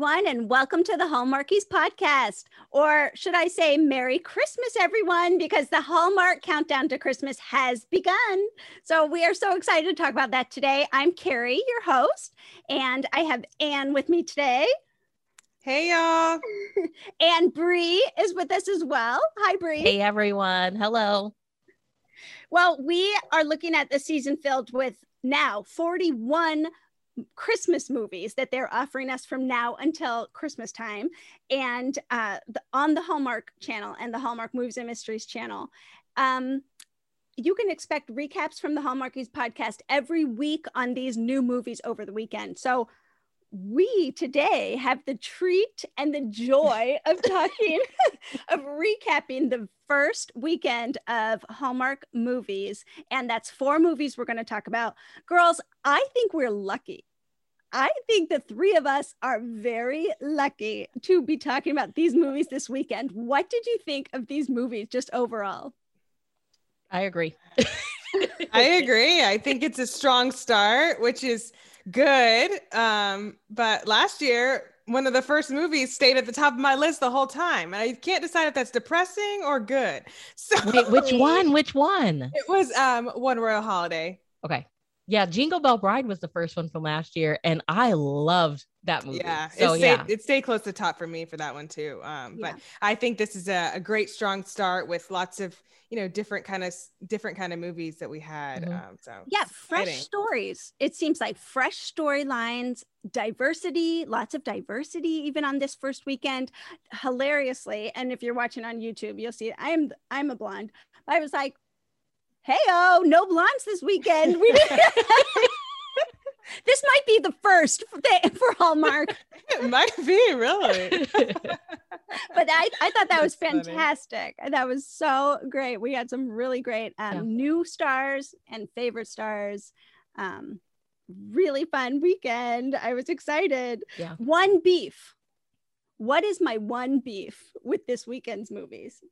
everyone, and welcome to the Hallmarkies podcast. Or should I say, Merry Christmas, everyone, because the Hallmark countdown to Christmas has begun. So we are so excited to talk about that today. I'm Carrie, your host, and I have Anne with me today. Hey, y'all. and Bree is with us as well. Hi, Bree. Hey, everyone. Hello. Well, we are looking at the season filled with now 41 Christmas movies that they're offering us from now until Christmas time, and uh, the, on the Hallmark channel and the Hallmark Movies and Mysteries channel. Um, you can expect recaps from the Hallmarkies podcast every week on these new movies over the weekend. So we today have the treat and the joy of talking of recapping the first weekend of Hallmark movies and that's four movies we're going to talk about. Girls, I think we're lucky I think the three of us are very lucky to be talking about these movies this weekend. What did you think of these movies just overall? I agree. I agree. I think it's a strong start, which is good. Um, but last year, one of the first movies stayed at the top of my list the whole time. And I can't decide if that's depressing or good. So Wait, which one? Which one? It was um One Royal Holiday. Okay yeah, Jingle Bell Bride was the first one from last year, and I loved that movie. Yeah, so it stayed, yeah, it stayed close to top for me for that one too. Um, yeah. but I think this is a, a, great strong start with lots of you know different kind of different kind of movies that we had. Mm-hmm. Um, so yeah, fresh exciting. stories. It seems like fresh storylines, diversity, lots of diversity even on this first weekend. Hilariously, and if you're watching on YouTube, you'll see I'm I'm a blonde. I was like, hey oh no blondes this weekend we this might be the first for, for hallmark it might be really but I, I thought that was fantastic funny. that was so great we had some really great um, yeah. new stars and favorite stars um, really fun weekend i was excited yeah. one beef what is my one beef with this weekend's movies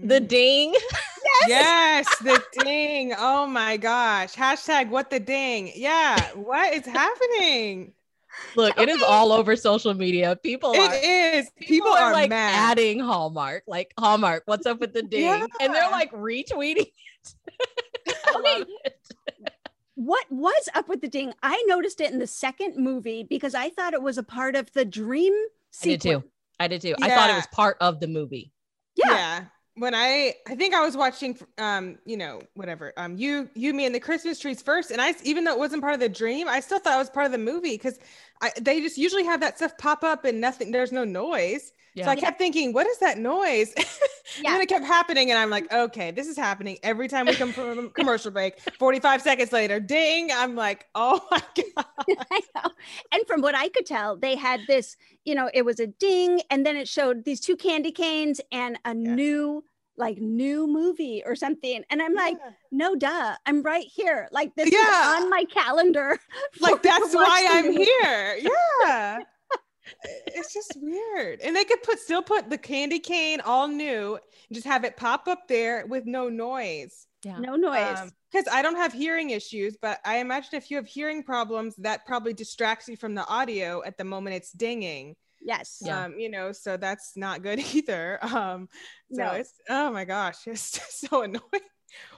the mm. ding. Yes. yes, the ding. Oh my gosh. Hashtag what the ding. Yeah. What is happening? Look, okay. it is all over social media. People it are, is. People, people are, are, like mad. adding Hallmark, like Hallmark, what's up with the ding? Yeah. And they're like retweeting it. okay. what was up with the ding? I noticed it in the second movie because I thought it was a part of the dream sequence. I did too. I did too. Yeah. I thought it was part of the movie. Yeah. yeah when I I think I was watching um you know whatever um you you me and the Christmas trees first. And I even though it wasn't part of the dream I still thought it was part of the movie because they just usually have that stuff pop up and nothing there's no noise yeah. so I kept thinking what is that noise yeah. and then it kept happening and I'm like okay this is happening every time we come from commercial break 45 seconds later ding I'm like oh my god and from what I could tell they had this you know it was a ding and then it showed these two candy canes and a yeah. new like new movie or something. And I'm yeah. like, no, duh, I'm right here. Like this yeah. is on my calendar. Like that's why I'm here. Yeah. It's just weird. And they could put still put the candy cane all new and just have it pop up there with no noise. Yeah. No noise. Because um, I don't have hearing issues, but I imagine if you have hearing problems, that probably distracts you from the audio at the moment it's dinging. Yes. Yeah. Um, you know, so that's not good either. Um, so no. it's oh my gosh, it's so annoying.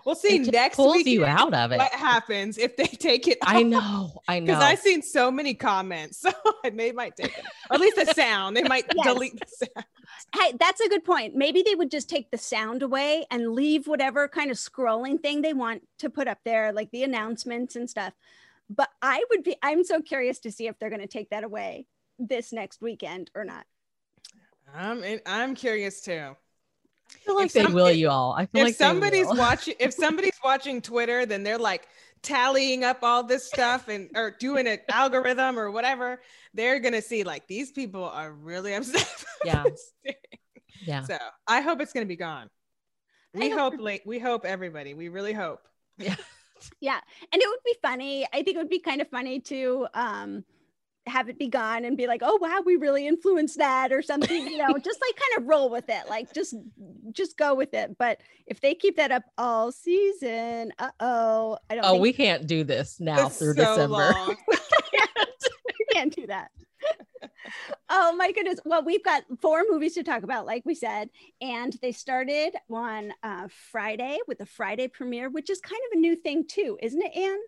We'll see it next pulls week. you out of it. What happens if they take it? I know, I know. Because I've seen so many comments, so they might take it, or at least the sound. They might yes. delete the sound. Hey, that's a good point. Maybe they would just take the sound away and leave whatever kind of scrolling thing they want to put up there, like the announcements and stuff. But I would be, I'm so curious to see if they're going to take that away this next weekend or not. I'm I'm curious too. I feel like if they will you all. I feel if like somebody's watching if somebody's watching Twitter, then they're like tallying up all this stuff and or doing an algorithm or whatever. They're gonna see like these people are really upset. Yeah. Yeah. So I hope it's gonna be gone. We I hope, hope like we hope everybody. We really hope. Yeah. yeah. And it would be funny. I think it would be kind of funny to um have it be gone and be like, oh wow, we really influenced that or something, you know, just like kind of roll with it, like just just go with it. But if they keep that up all season, uh oh, I don't. Oh, we can't do this now it's through so December. we, can't, we can't do that. oh my goodness. Well, we've got four movies to talk about, like we said, and they started on uh, Friday with the Friday premiere, which is kind of a new thing too, isn't it, Anne?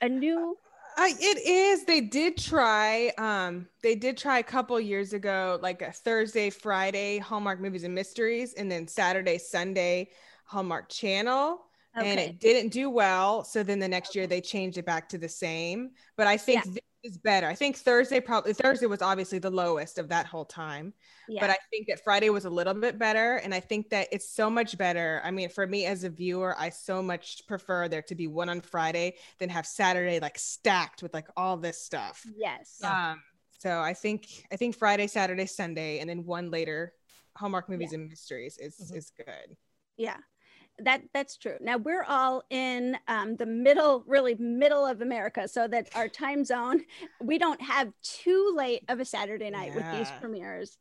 A new. Uh, it is. They did try. Um, they did try a couple years ago, like a Thursday, Friday Hallmark movies and mysteries, and then Saturday, Sunday Hallmark Channel. Okay. And it didn't do well. So then the next year they changed it back to the same. But I think yeah. this is better. I think Thursday probably Thursday was obviously the lowest of that whole time. Yeah. But I think that Friday was a little bit better. And I think that it's so much better. I mean, for me as a viewer, I so much prefer there to be one on Friday than have Saturday like stacked with like all this stuff. Yes. Um, so I think I think Friday, Saturday, Sunday, and then one later, Hallmark movies yeah. and mysteries is mm-hmm. is good. Yeah that that's true. Now we're all in um, the middle, really middle of America, so that our time zone, we don't have too late of a Saturday night yeah. with these premieres.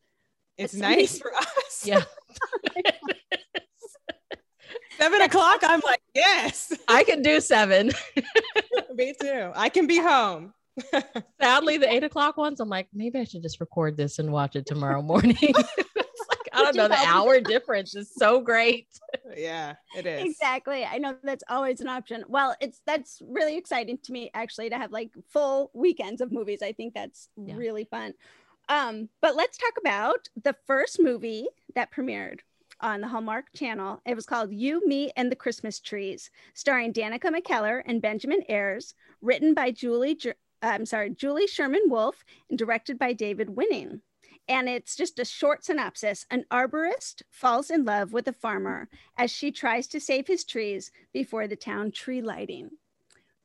It's, it's nice for us. Yeah. seven o'clock. I'm like, yes. I can do seven. Me too. I can be home. Sadly, the eight o'clock ones, I'm like, maybe I should just record this and watch it tomorrow morning. I don't know. The hour difference is so great. Yeah, it is. Exactly. I know that's always an option. Well, it's that's really exciting to me actually to have like full weekends of movies. I think that's yeah. really fun. Um, but let's talk about the first movie that premiered on the Hallmark Channel. It was called You, Me, and the Christmas Trees, starring Danica McKellar and Benjamin Ayres, written by Julie. I'm sorry, Julie Sherman Wolfe, and directed by David Winning and it's just a short synopsis. An arborist falls in love with a farmer as she tries to save his trees before the town tree lighting.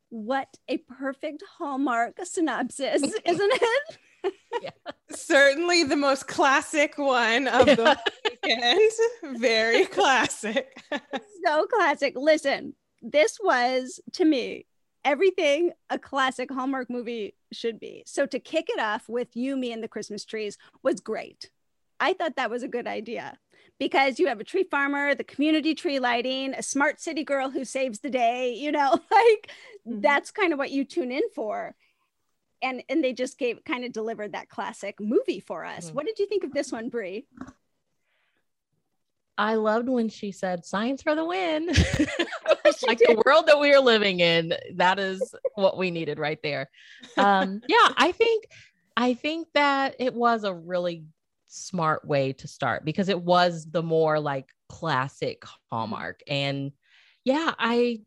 What a perfect Hallmark synopsis, isn't it? yeah. Certainly the most classic one of the weekend. Very classic. so classic. Listen, this was to me everything a classic Hallmark movie should be. So to kick it off with You, Me, and the Christmas Trees was great. I thought that was a good idea because you have a tree farmer, the community tree lighting, a smart city girl who saves the day, you know, like mm-hmm. that's kind of what you tune in for. And and they just gave kind of delivered that classic movie for us. Mm-hmm. What did you think of this one, Brie? I loved when she said science for the win. like the world that we are living in, that is what we needed right there. Um, yeah, I think I think that it was a really smart way to start because it was the more like classic Hallmark. And yeah, I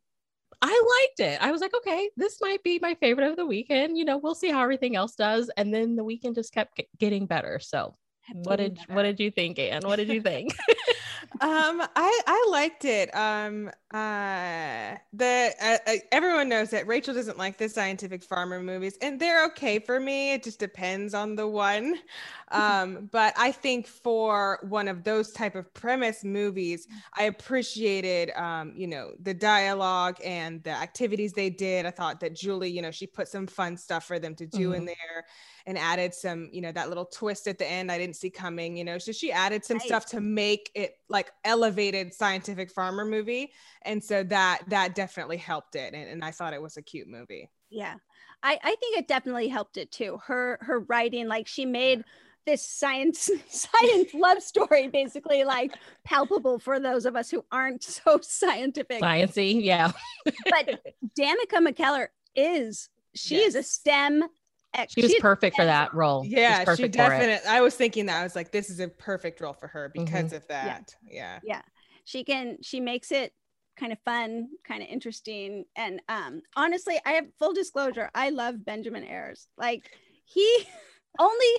I liked it. I was like, okay, this might be my favorite of the weekend. You know, we'll see how everything else does. And then the weekend just kept getting better. So what did better. what did you think, Anne? What did you think? um, I I liked it. Um, uh, the uh, uh, everyone knows that Rachel doesn't like the scientific farmer movies, and they're okay for me. It just depends on the one. Um, but I think for one of those type of premise movies, I appreciated, um, you know, the dialogue and the activities they did. I thought that Julie, you know, she put some fun stuff for them to do mm-hmm. in there and added some, you know, that little twist at the end I didn't see coming, you know. So she added some stuff to make it like elevated scientific farmer movie. And so that that definitely helped it. And, and I thought it was a cute movie. Yeah. I, I think it definitely helped it too. Her her writing, like she made this science science love story basically like palpable for those of us who aren't so scientific. Sciencey, yeah. but Danica McKellar is she yes. is a STEM she was perfect for that role. Yeah, she definitely. I was thinking that I was like, this is a perfect role for her because mm-hmm. of that. Yeah. yeah. Yeah. She can, she makes it kind of fun, kind of interesting. And um, honestly, I have full disclosure. I love Benjamin Ayres. Like he only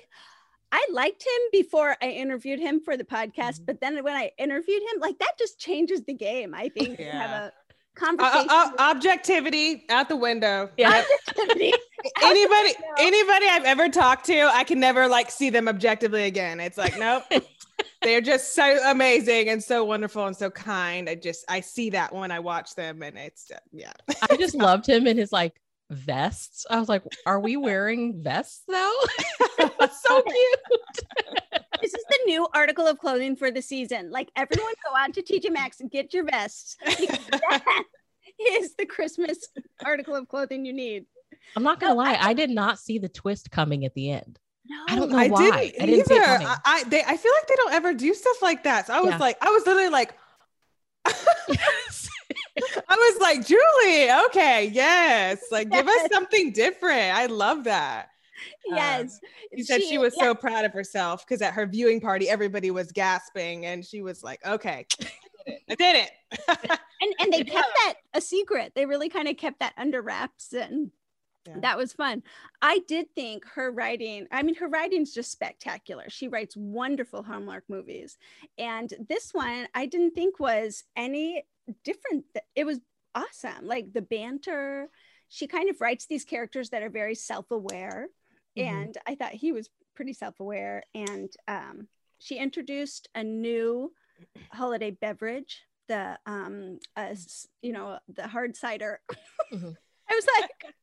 I liked him before I interviewed him for the podcast, mm-hmm. but then when I interviewed him, like that just changes the game. I think yeah. have a conversation. Uh, uh, objectivity out the window. Yeah. Objectivity. anybody, anybody I've ever talked to, I can never like see them objectively again. It's like, nope. They're just so amazing and so wonderful and so kind. I just I see that when I watch them, and it's uh, yeah. I just loved him in his like vests. I was like, are we wearing vests though? so cute. this is the new article of clothing for the season. Like everyone go out to TJ Maxx and get your vests. That is the Christmas article of clothing you need. I'm not gonna lie, I did not see the twist coming at the end. No, I don't know why. I didn't, I didn't see it. I, I, they, I feel like they don't ever do stuff like that. So I was Yeah. like, I was literally like, I was like, Julie, okay, yes, like give us something different. I love that. Um, yes. She said she, was so proud of herself because at her viewing party, everybody was gasping, and she was like, "Okay, I did it. I did it." and and they kept that a secret. They really kind of kept that under wraps, and Yeah. that was fun. I did think her writing. I mean, her writing's just spectacular. She writes wonderful Hallmark movies, and this one I didn't think was any different. It was awesome. Like the banter. She kind of writes these characters that are very self-aware, Mhm. and I thought he was pretty self-aware. And um, she introduced a new holiday beverage the um uh, you know the hard cider Mhm. i was like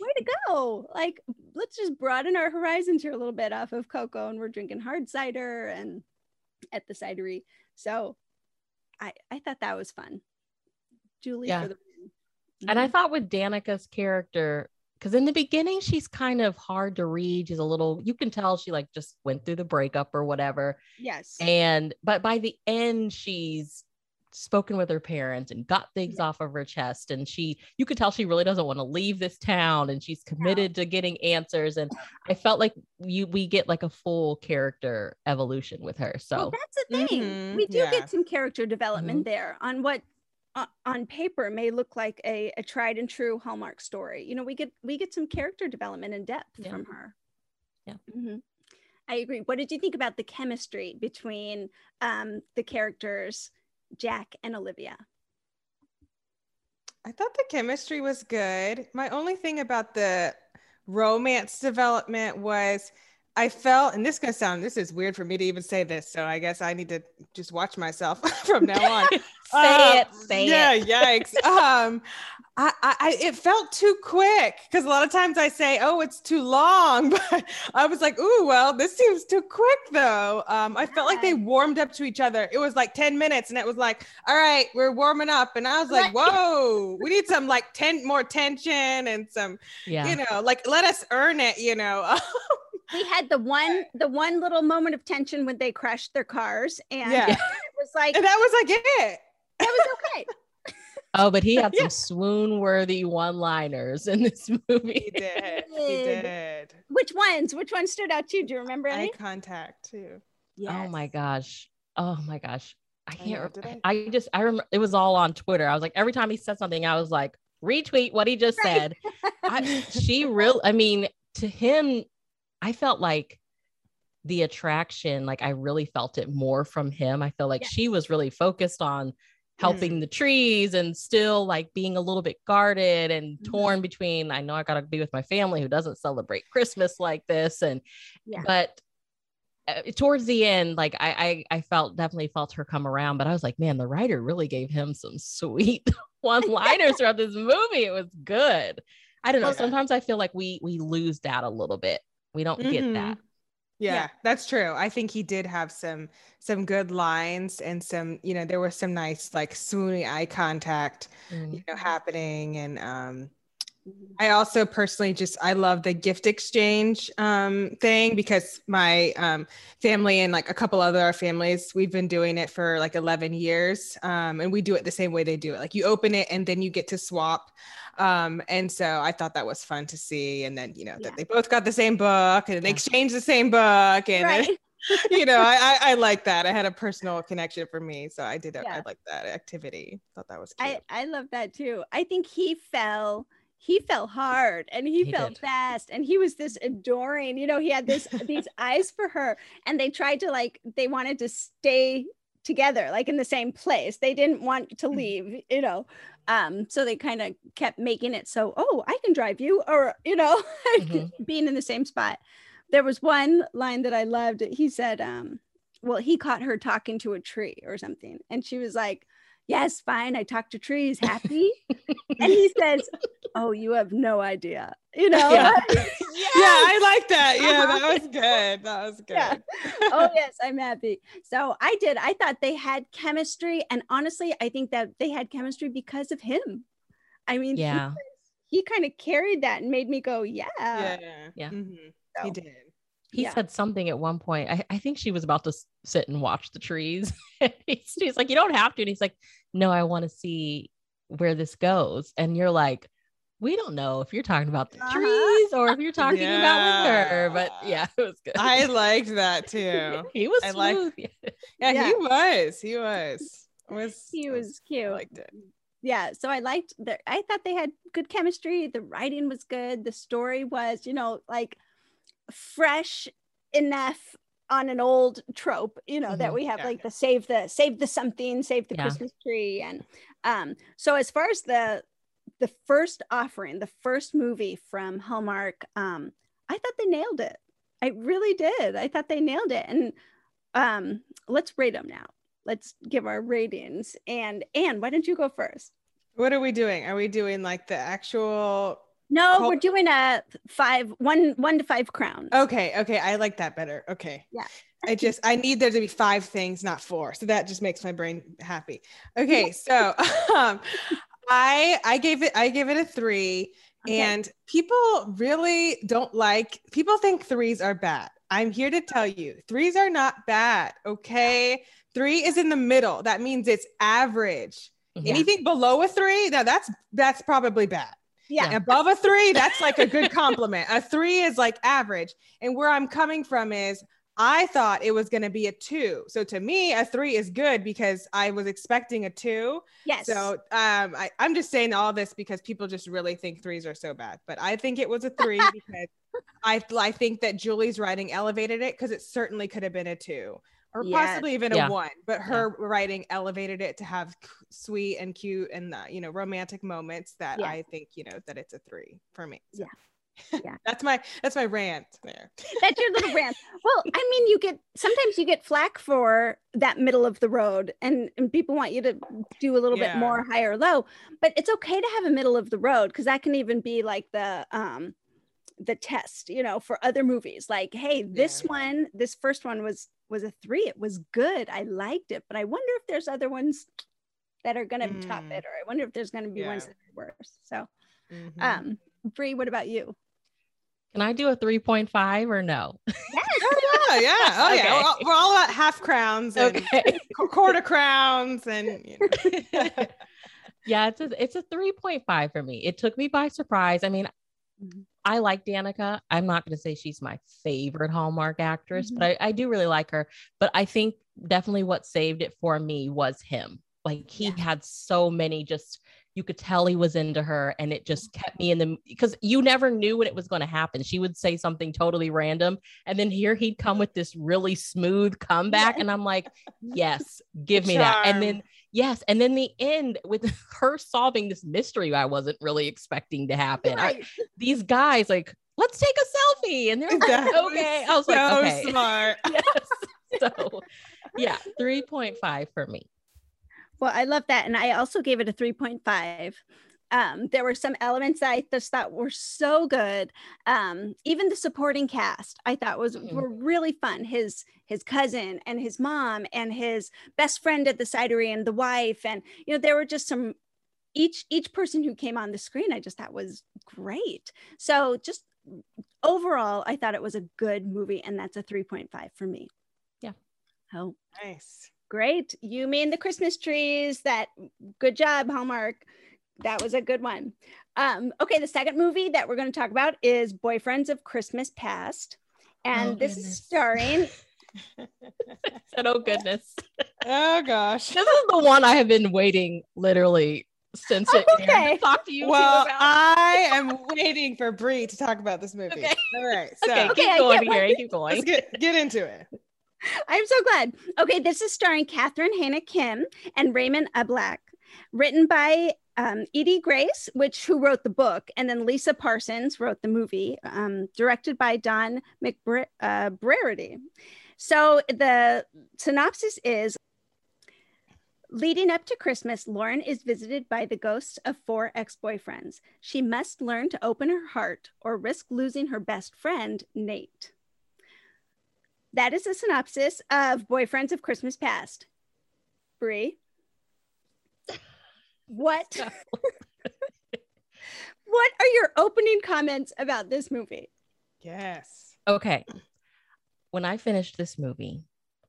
way to go like let's just broaden our horizons here a little bit off of cocoa and we're drinking hard cider and at the cidery so i i thought that was fun julie Yeah. for the. And I Mhm. thought with Danica's character, because in the beginning she's kind of hard to read. She's a little, you can tell she like just went through the breakup or whatever. yes And but by the end, she's spoken with her parents and got things off of her chest. And she, you could tell she really doesn't want to leave this town and she's committed to getting answers. And I felt like you we get like a full character evolution with her. So well, that's the thing. Mhm, We do yeah. get some character development there on what uh, on paper may look like a, a tried and true Hallmark story. You know, we get we get some character development and depth Yeah. from her. Yeah. Mhm. I agree. What did you think about the chemistry between um, the characters Jack and Olivia? I thought the chemistry was good. My only thing about the romance development was I felt, and this is gonna sound this is weird for me to even say this, so I guess I need to just watch myself from now on. say Um, it, say yeah, it. Yeah, yikes. um, I, I, it felt too quick because a lot of times I say, "Oh, it's too long," but I was like, "Ooh, well, this seems too quick, though." Um, I felt like they warmed up to each other. It was like ten minutes, and it was like, "All right, we're warming up," and I was like, "Whoa, we need some like ten more tension and some, Yeah. you know, like let us earn it," you know. We had the one the one little moment of tension when they crashed their cars, and Yeah. it was like and that was like it. that was okay. Oh, but he had Yeah. some swoon worthy one liners in this movie. He did. He Did. did. Which ones? Which ones stood out to you? Do you remember Eye any? contact too. Oh my gosh. Oh my gosh. I I can't. know, I- I just I remember it was all on Twitter. I was like every time he said something, I was like retweet what he just Right. said. I, she real. I mean, to him, I felt like the attraction. Like I really felt it more from him. I feel like she was really focused on helping the trees and still like being a little bit guarded and Mhm. torn between I know I got to be with my family who doesn't celebrate Christmas like this and Yeah. but uh, towards the end like I, I I felt definitely felt her come around but I was like man the writer really gave him some sweet one liners throughout this movie it was good I don't know sometimes I feel like we we lose that a little bit we don't get Mhm. that Yeah, Yeah. that's true. I think he did have some some good lines and some, you know, there was some nice like swoony eye contact, Mm. you know, happening. And um. I also personally just I love the gift exchange um thing because my um family and like a couple other our families, we've been doing it for like 11 years. Um and we do it the same way they do it. Like you open it and then you get to swap. Um and so I thought that was fun to see and then you know Yeah. that they both got the same book and they exchanged the same book and then- Right. you know, I, I I like that. I had a personal connection for me, so I did. it. Yeah. I like that activity. Thought that was cute. I, I love that too. I think he fell he fell hard and he, He fell did. fast and he was this adoring, you know, he had this these eyes for her and they tried to like they wanted to stay together like in the same place. They didn't want to Mhm. leave, you know. Um so they kind of kept making it so, oh, I can drive you or you know, Mhm. being in the same spot. There was one line that I loved. He said um well, he caught her talking to a tree or something and she was like yes, fine. I talk to trees. Happy? and he says, oh, you have no idea. You know? Yeah. yeah, I like that. Yeah, that was good. That was good. Yeah. oh yes i'm happy so i did i thought they had chemistry and honestly i think that they had chemistry because of him i mean he yeah was- he, kind of carried that and made me go yeah yeah, Yeah. Mhm. He did. He Yeah. said something at one point. I, I think she was about to s- sit and watch the trees. And he's, he's like, You don't have to. And he's like, No, I want to see where this goes. And you're like, We don't know if you're talking about the Uh-huh. trees or if you're talking about with her. But Yeah. yeah, it was good. I liked that too. he was I like- smooth. Yeah, Yeah. he was. He was. Was he was cute. I liked it. yeah so i liked the i thought they had good chemistry the writing was good the story was you know like fresh enough on an old trope you know that Mhm. we have Yeah. like the save the save the something save the Yeah. christmas tree and um so as far as the the first offering the first movie from hallmark um i thought they nailed it i really did i thought they nailed it and um let's rate them now let's give our ratings and and why don't you go first What are we doing? Are we doing like the actual No, Col- we're doing a five, one, one to five crowns. Okay, okay, I like that better. Okay. Yeah. I just I need there to be five things, not four. So that just makes my brain happy. Okay, so um I I gave it I give it a 3 Okay. and people really don't like people think threes are bad. I'm here to tell you, threes are not bad, okay? 3 is in the middle. That means it's average. Yeah. Anything below a 3, now that's that's probably bad yeah. above a three, that's like a good compliment. a three is like average. And where I'm coming from is I thought it was going to be a two. So to me, a three is good because I was expecting a two. Yes. So um, I, I'm just saying all this because people just really think threes are so bad. But I think it was a three because I, I think that Julie's writing elevated it because it certainly could have been a two. Or Yes. possibly even Yeah. a one, but her writing elevated it to have sweet and cute and uh, you know romantic moments that. I think you know that it's a three for me. Yeah. Yeah. that's my that's my rant there. That's your little rant. Well, I mean, you get sometimes you get flack for that middle of the road, and, and people want you to do a little Yeah. bit more high or low, but it's okay to have a middle of the road because that can even be like the um the test, you know, for other movies. Like, hey, this Yeah. one, this first one was was a three. It was good. I liked it, but I wonder if there's other ones that are gonna top Mm. it, or I wonder if there's gonna be ones that are worse. So, Mhm. um, Bree, what about you? Can I do a 3.5 or no? oh yeah, oh yeah. Okay. We're, all, we're all about half crowns and Okay. quarter crowns and you know. yeah, it's a, it's a 3.5 for me. It took me by surprise. I mean, Mhm. I like Danica. I'm not going to say she's my favorite Hallmark actress, Mhm. but I, I do really like her. But I think definitely what saved it for me was him. Like he Yeah. had so many just, you could tell he was into her and it just kept me in the, because you never knew when it was going to happen. She would say something totally random. And then here he'd come with this really smooth comeback. And I'm like, yes, give me that. And then, yes. And then the end with her solving this mystery I wasn't really expecting to happen. I- these guys like let's take a selfie and they're like okay i was so like okay smart. yes so yeah 3.5 for me Well, I love that. And I also gave it a 3.5. Um, there were some elements that I just thought were so good. Um, even the supporting cast I thought was Mhm. were really fun. His his cousin and his mom and his best friend at the cidery and the wife. And you know, there were just some each each person who came on the screen, I just thought was great. So just overall, I thought it was a good movie, and that's a 3.5 for me. Yeah. Oh, Nice. Great. You mean the Christmas trees. That good job, Hallmark. That was a good one. Um, okay, the second movie that we're going to talk about is Boyfriends of Christmas Past. And Oh, this goodness. is starring, said oh goodness Oh gosh. this is the one i have been waiting literally since it aired Okay. to talk to you Well, about I am waiting for Brie to talk about this movie. Okay. All right. So okay, Okay, keep I going get here keep going let's get get into it. I'm so glad. Okay, this is starring Catherine Haena Kim and Raymond Ablack, written by um, Edie Grace, which who wrote the book, and then Lisa Parsons wrote the movie, um, directed by Don McBrearty. Uh, so the synopsis is. Leading up to Christmas, Lauren is visited by the ghosts of four ex boyfriends. She must learn to open her heart or risk losing her best friend, Nate. That is a synopsis of Boyfriends of Christmas Past. Brie, what? what are your opening comments about this movie? Yes. Okay. When I finished this movie,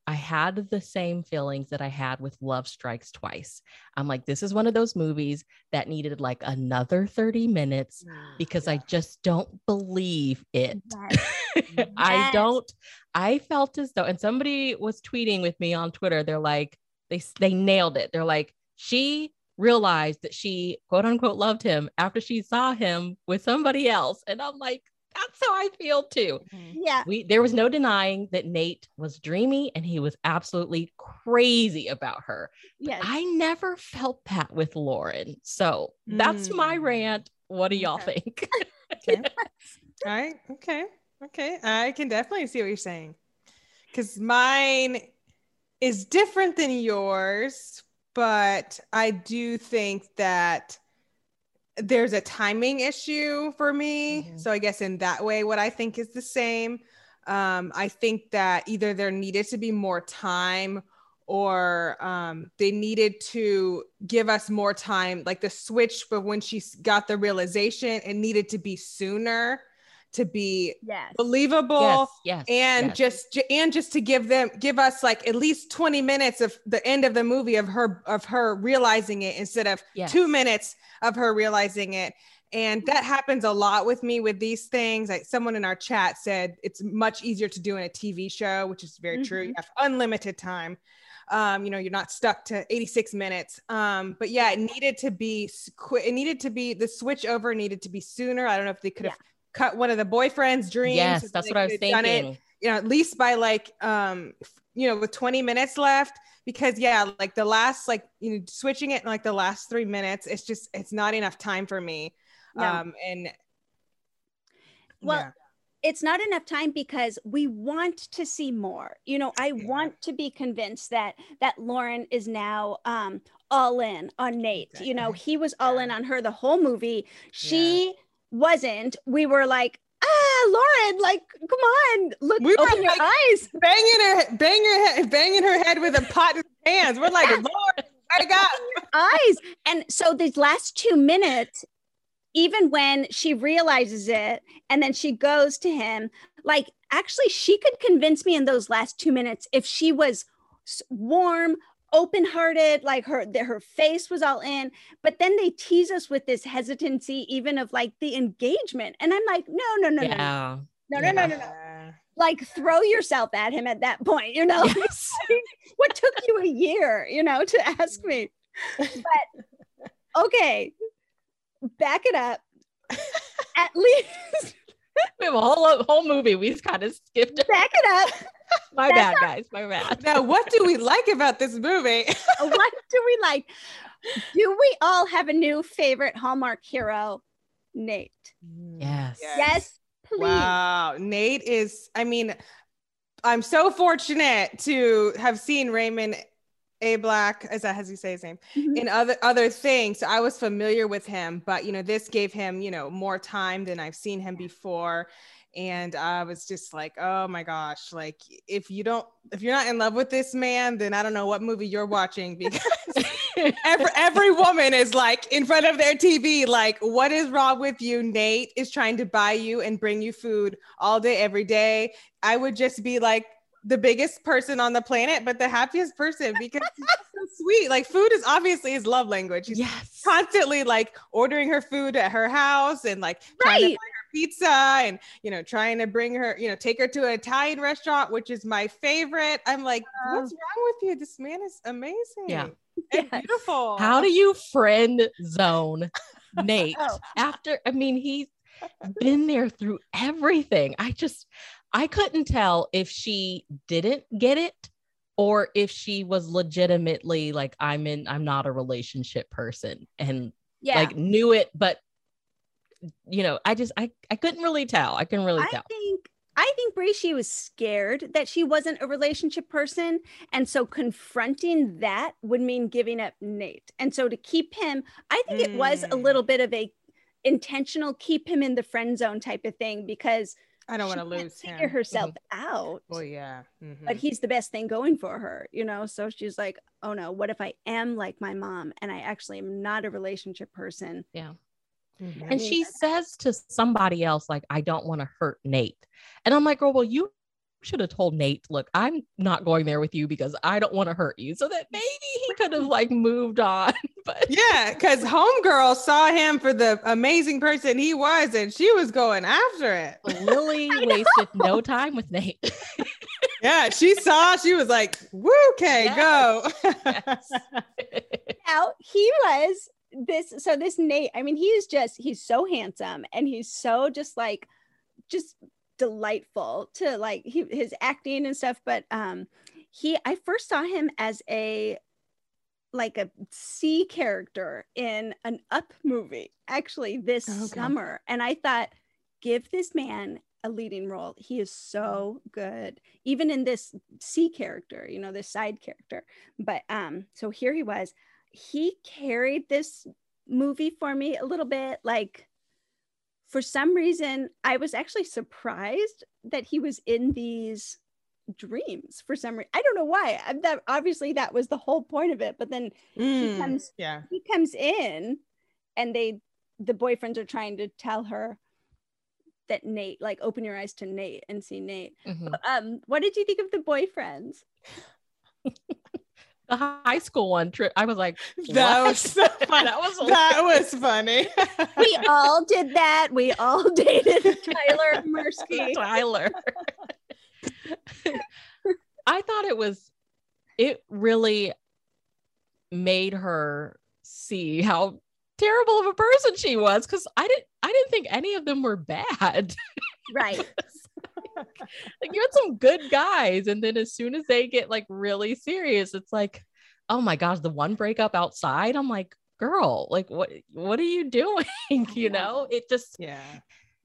I had the same feelings that I had with Love Strikes Twice. I'm like, this is one of those movies that needed like another 30 minutes ah, because I just don't believe it. Yes. I don't, I felt as though, and somebody was tweeting with me on Twitter. They're like, they, they nailed it. They're like, she realized that she quote unquote loved him after she saw him with somebody else. And I'm like, that's how I feel too Yeah. we there was no denying that Nate was dreamy and he was absolutely crazy about her. Yes. I never felt that with Lauren. So that's my Mm. rant. What do y'all Okay. think? Okay. All right. Okay. Okay. I can definitely see what you're saying. Because mine is different than yours, but I do think that there's a timing issue for me. Mhm. So I guess in that way, what I think is the same. Um, I think that either there needed to be more time or um, they needed to give us more time. Like the switch, but when she got the realization, it needed to be sooner to be yes. believable yes, yes. and yes. just ju- and just to give them give us like at least 20 minutes of the end of the movie of her of her realizing it instead of Yes. two minutes of her realizing it and that happens a lot with me with these things like someone in our chat said it's much easier to do in a tv show which is very true you have unlimited time um you know you're not stuck to 86 minutes um but yeah it needed to be s- it needed to be the switch over needed to be sooner i don't know if they could have cut one of the boyfriend's dreams yes, that's what I was could have done it thinking. you know, at least by like, um, you know, with 20 minutes left, because yeah, like the last, like, you know, switching it in like the last three minutes, it's just, it's not enough time for me. No. Um, and Well, yeah. it's not enough time because we want to see more. You know, I Yeah. want to be convinced that that Lauren is now um all in on Nate. You know, he was all in on her the whole movie. She wasn't. We were like, ah, Lauren, like, come on, look, We were your like- eyes. banging her, banging her head, banging her head with a pot in her hands. We're like, Lord, I got eyes. And so these last two minutes, even when she realizes it and then she goes to him, like actually, she could convince me in those last two minutes if she was warm, open hearted, like her, that her face was all in. But then they tease us with this hesitancy, even of like the engagement. And I'm like, no, no, no, no, yeah. no, no, no, no, no. Yeah. Like throw yourself at him at that point, you know? Yes. what took you a year, you know, to ask me? But okay, back it up. At least We have a whole whole movie. We just kind of skipped it. back it up. My That's bad, guys. My bad. Now, what do we like about this movie? What do we like? Do we all have a new favorite Hallmark hero? Nate. Yes. Yes, please. Wow. Nate is, I mean, I'm so fortunate to have seen Raymond Ablack, is that as you say his name? Mhm. In other other things. I was familiar with him, but you know, this gave him, you know, more time than I've seen him before. And I was just like, oh my gosh, like if you don't, if you're not in love with this man, then I don't know what movie you're watching because every, every woman is like in front of their TV, like, what is wrong with you? Nate is trying to buy you and bring you food all day, every day. I would just be like the biggest person on the planet, but the happiest person because he's so sweet. Like, food is obviously his love language. He's yes. constantly like ordering her food at her house and like trying to Right. buy her pizza and you know trying to bring her you know take her to an italian restaurant which is my favorite i'm like what's wrong with you this man is amazing Yeah. and Yes. beautiful How do you friend zone Nate Oh. after? I mean, he's been there through everything. I just, I couldn't tell if she didn't get it or if she was legitimately like, I'm in, I'm not a relationship person and Yeah. like knew it, but you know, I just, I, I couldn't really tell. I couldn't really tell. I tell. think I think Bracey was scared that she wasn't a relationship person. And so confronting that would mean giving up Nate. And so to keep him, I think it was a Mm. little bit of a intentional keep him in the friend zone type of thing because i don't want to lose figure him herself out. oh yeah Mhm. But he's the best thing going for her, you know. So she's like, oh no, what if I am like my mom and I actually am not a relationship person? Yeah. Mhm. And she says to somebody else, like, I don't want to hurt Nate. And I'm like, girl, well, you should have told Nate, look, I'm not going there with you because I don't want to hurt you. So that maybe he could have like moved on. But Yeah, because Homegirl saw him for the amazing person he was, and she was going after it. Lily wasted no time with Nate. Yeah, she saw, she was like, Woo, okay, go. Yes. Now he was this. So this Nate. I mean, he's just he's so handsome and he's so just like just delightful to like he, his acting and stuff. But um, he I first saw him as a like a C character in an Up movie actually this Okay. summer, and I thought, give this man a leading role. He is so good, even in this C character, you know, this side character. But um, so here he was. He carried this movie for me a little bit. Like, for some reason, I was actually surprised that he was in these dreams for some reason. I don't know why. I, that obviously that was the whole point of it. But then Mm, comes- yeah. he comes in and they the boyfriends are trying to tell her that Nate, like open your eyes to Nate and see Nate. Mhm. Um, what did you think of the boyfriends? The high school one trip, I was like, That was so funny. that was That was funny. We all did that. We all dated Tyler Mursky. Tyler. I thought it was, it really made her see how terrible of a person she was because I didn't, I didn't think any of them were bad. Right. Like you had some good guys, and then as soon as they get like really serious, it's like, oh my gosh, the one breakup outside. I'm like, girl, like what, what are you doing? you know, it just yeah.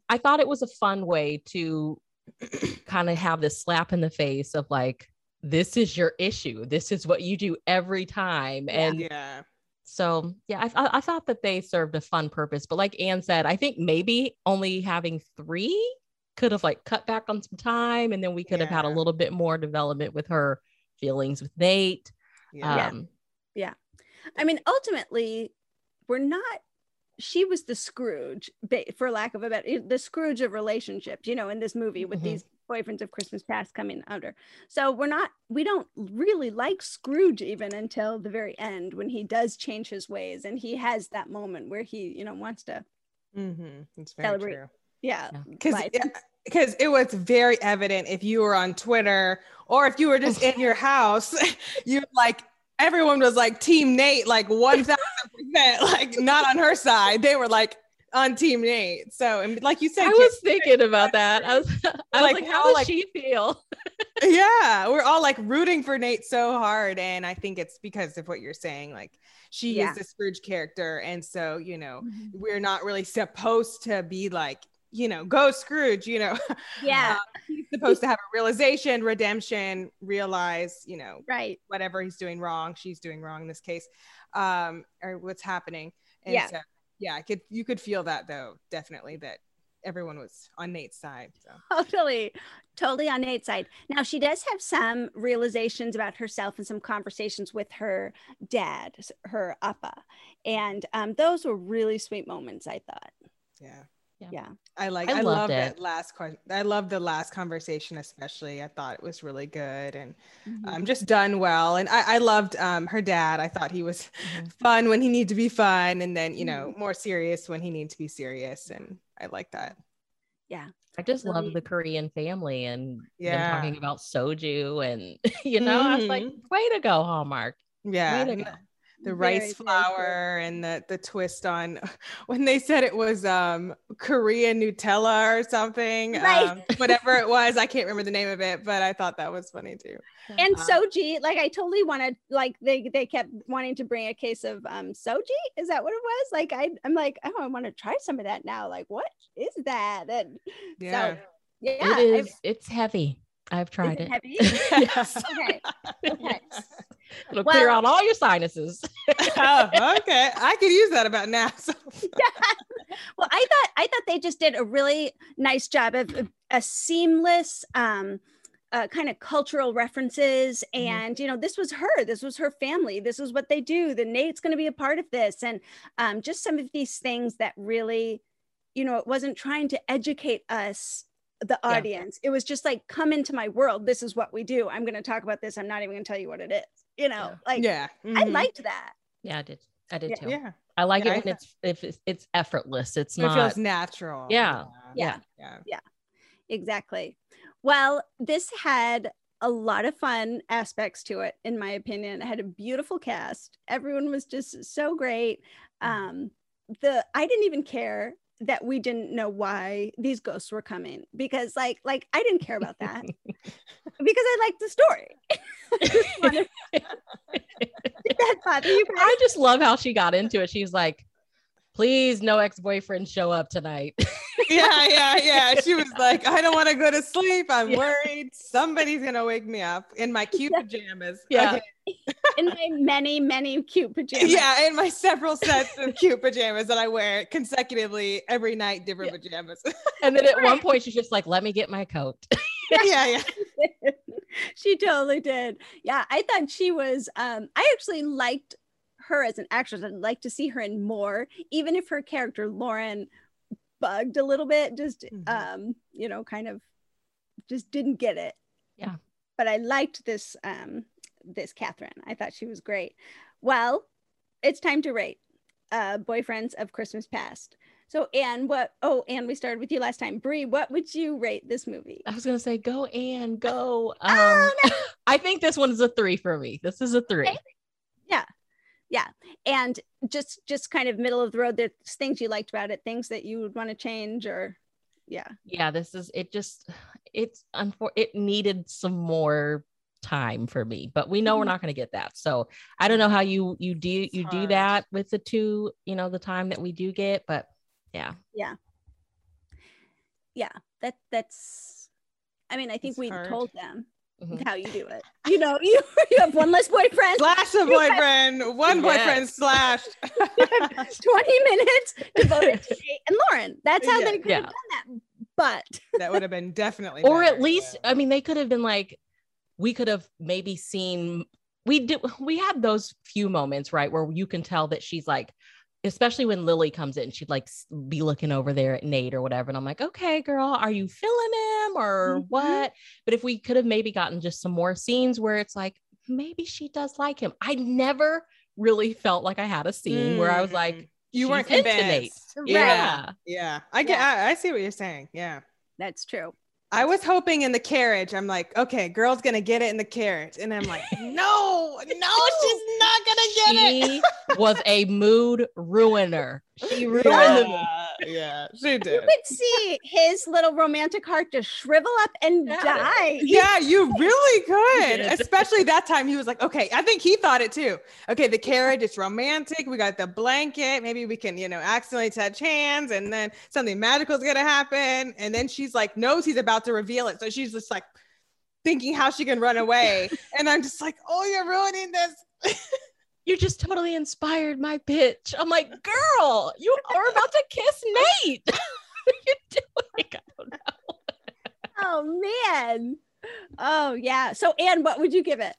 I thought it was a fun way to kind of have this slap in the face of like, this is your issue. This is what you do every time. And Yeah. so, yeah, I, I, I thought that they served a fun purpose. But like Anne said, I think maybe only having three could have like cut back on some time. And then we could have had a little bit more development with her feelings with Nate. Yeah. Um, I mean, ultimately, we're not. She was the Scrooge, for lack of a better, the Scrooge of relationships. You know, in this movie with Mhm. these boyfriends of Christmas past coming under. So we're not. We don't really like Scrooge even until the very end when he does change his ways and he has that moment where he, you know, wants to. Mm-hmm. It's very Celebrate. true. Yeah. Yeah. because life. Because it was very evident if you were on Twitter or if you were just in your house, you like everyone was like Team Nate, like one thousand percent, like not on her side. They were like on Team Nate. So and like you said, I was thinking about that. I was, I was Like, like, how all does like- she feel? yeah, we're all like rooting for Nate so hard, and I think it's because of what you're saying. Like she Yeah. is the Scrooge character, and so you know Mhm. we're not really supposed to be like you know go Scrooge. You know, Yeah. he's supposed to have a realization, redemption, realize, you know, Right. whatever he's doing wrong, she's doing wrong in this case, um, or what's happening. And Yeah. so, yeah, I could you could feel that though, definitely that everyone was on Nate's side. So Totally, totally on Nate's side. Now she does have some realizations about herself and some conversations with her dad, her appa, and um, those were really sweet moments. I thought. yeah. Yeah. I like I I, love loved that it. last question. I love the last conversation especially. I thought it was really good and Mhm. um, just done well. And I, I loved um, her dad. I thought he was Mhm. fun when he needed to be fun, and then you know more serious when he needed to be serious. And I like that. Yeah, I just Really- love the Korean family and Yeah. them talking about soju and you know, I was like, Mhm. way to go, Hallmark. Yeah, Way to go. The Very, rice very true. flour and the the twist on when they said it was um Korean Nutella or something. Right. Um, whatever it was, I can't remember the name of it, but I thought that was funny too. And Uh, soji, like I totally wanted, like they they kept wanting to bring a case of um soji. Is that what it was? Like I I'm like, oh, I want to try some of that now. Like, what is that? And Yeah. so yeah, it I- is it's heavy. I've is tried it it. heavy? yes. Okay. Okay. It'll Well- clear out all your sinuses. oh, okay. I could use that about now. So. yeah. well i thought i thought they just did a really nice job of of a seamless um uh, kind of cultural references Mhm. and you know this was her this was her family this was what they do the nate's going to be a part of this and um, just some of these things that really you know it wasn't trying to educate us the Yeah. audience it was just like come into my world this is what we do i'm going to talk about this i'm not even going to tell you what it is you know Yeah. like yeah. i mhm. liked that Yeah, I did. I did Yeah. too. Yeah. I like Yeah, it I when thought- it's if it's, it's effortless. It's It not. feels natural. Yeah. Yeah. Yeah. exactly well this had a lot of fun aspects to it in my opinion it had a beautiful cast everyone was just so great um the i didn't even care that we didn't know why these ghosts were coming because like like i didn't care about that because i liked the story I just wanted- did that bother you guys? I just love how she got into it. She's like, please, no ex boyfriend show up tonight. yeah, yeah, yeah. She was like, I don't want to go to sleep. I'm Yeah. worried somebody's gonna wake me up in my cute Yeah. pajamas. Yeah. Okay. in my many many cute pajamas Yeah, in my several sets of cute pajamas that I wear consecutively every night, different pajamas. and then at one point, she's just like, let me get my coat. yeah, yeah. she totally did. Yeah, I thought she was um I actually liked her as an actress. I'd like to see her in more, even if her character Lauren bugged a little bit, just Mhm. um, you know, kind of just didn't get it. Yeah. But I liked this um this Catherine. I thought she was great. Well, it's time to rate uh boyfriends of Christmas past. So Anne, what oh and we started with you last time. Brie, what would you rate this movie? I was gonna say, go and go. Um, Oh, I think this one is a three for me. This is a three. Okay. And just just kind of middle of the road there's things you liked about it things that you would want to change or yeah Yeah, this is it. Just it's unfor- It needed some more time for me, but we know we're Mhm. not going to get that. So I don't know how you you do you do that with the two. You know, the time that we do get, but yeah, yeah Yeah. that that's i mean i think It's we hard. told them Mhm. how you do it you know you, you have one less boyfriend Slash a boyfriend, one boyfriend Yes. slashed. 20 minutes devoted to Kate and lauren that's how Yeah. they could Yeah. have done that but that would have been definitely or better, at least yeah. I mean, they could have been like, we could have maybe seen. We do. We had those few moments, right, where you can tell that she's like. Especially when Lily comes in, she'd like be looking over there at Nate or whatever. And I'm like, okay, girl, are you feeling him or Mhm. what? But if we could have maybe gotten just some more scenes where it's like, maybe she does like him. I never really felt like I had a scene where I was like, Mm. you weren't convinced. Right. yeah. Yeah, I get. I, I see what you're saying. Yeah. that's true I was hoping in the carriage. I'm like, okay, girl's gonna get it in the carriage, and I'm like, no, no, she's not gonna get it. She was a mood ruiner. She ruined the movie. Yeah, she did. you could see his little romantic heart just shrivel up and Yeah. die Yeah, you really could. Especially that time, he was like, okay, I think he thought it too. Okay, the carriage, it's romantic. We got the blanket. Maybe we can, you know, accidentally touch hands, and then something magical is gonna happen. And then she's like, knows he's about to reveal it, so she's just like thinking how she can run away. and I'm just like, oh, you're ruining this. You just totally inspired my pitch. I'm like, girl, you are about to kiss Nate. what are you doing? I don't know. oh man oh yeah so anne what would you give it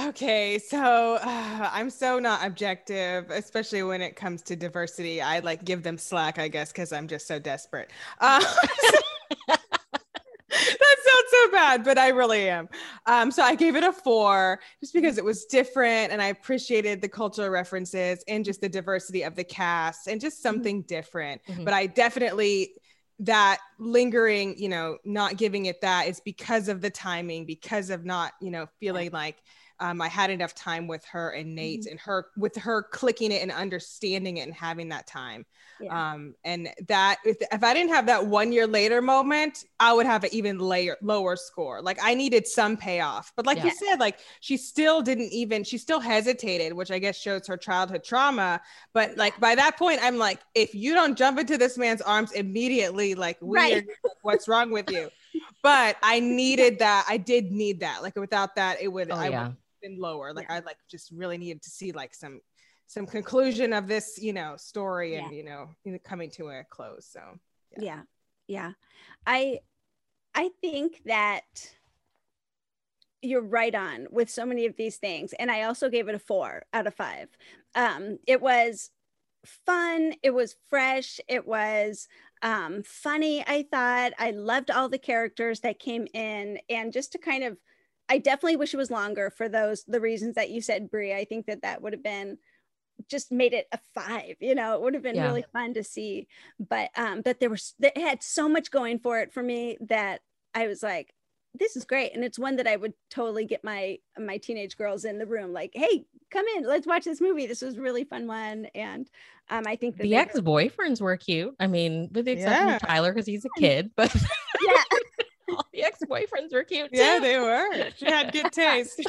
Okay, so uh, I'm so not objective, especially when it comes to diversity. I like give them slack, I guess, because I'm just so desperate. Uh, that sounds so bad, but I really am. Um, so I gave it a four just because it was different and I appreciated the cultural references and just the diversity of the cast and just something different. Mhm. But I definitely that lingering, you know, not giving it that is because of the timing, because of not, you know, feeling like um, I had enough time with her and Nate and her with her clicking it and understanding it and having that time. Yeah. Um, and that if, if I didn't have that one year later moment, I would have an even layer lower score. Like I needed some payoff, but like you said, like she still didn't even she still hesitated, which I guess shows her childhood trauma. But like by that point, I'm like, if you don't jump into this man's arms immediately, like Right. weird, what's wrong with you? But I needed that. I did need that. Like without that, it would Oh, I yeah. have been lower. Like Yeah. I like just really needed to see like some some conclusion of this, you know, story and Yeah. you know, coming to a close. So yeah yeah i i think that you're right on with so many of these things. And I also gave it a four out of five. Um, it was fun, it was fresh, it was um, funny. I thought I loved all the characters that came in, and just to kind of, I definitely wish it was longer for those the reasons that you said, Brie. I think that that would have been just made it a five you know it would have been yeah. really fun to see but um but there was it had so much going for it for me that i was like this is great and it's one that i would totally get my my teenage girls in the room like hey come in let's watch this movie this was really fun one and um i think the ex-boyfriends were cute i mean with the exception yeah. of tyler because he's a kid but yeah all the ex-boyfriends were cute too. yeah they were she had good taste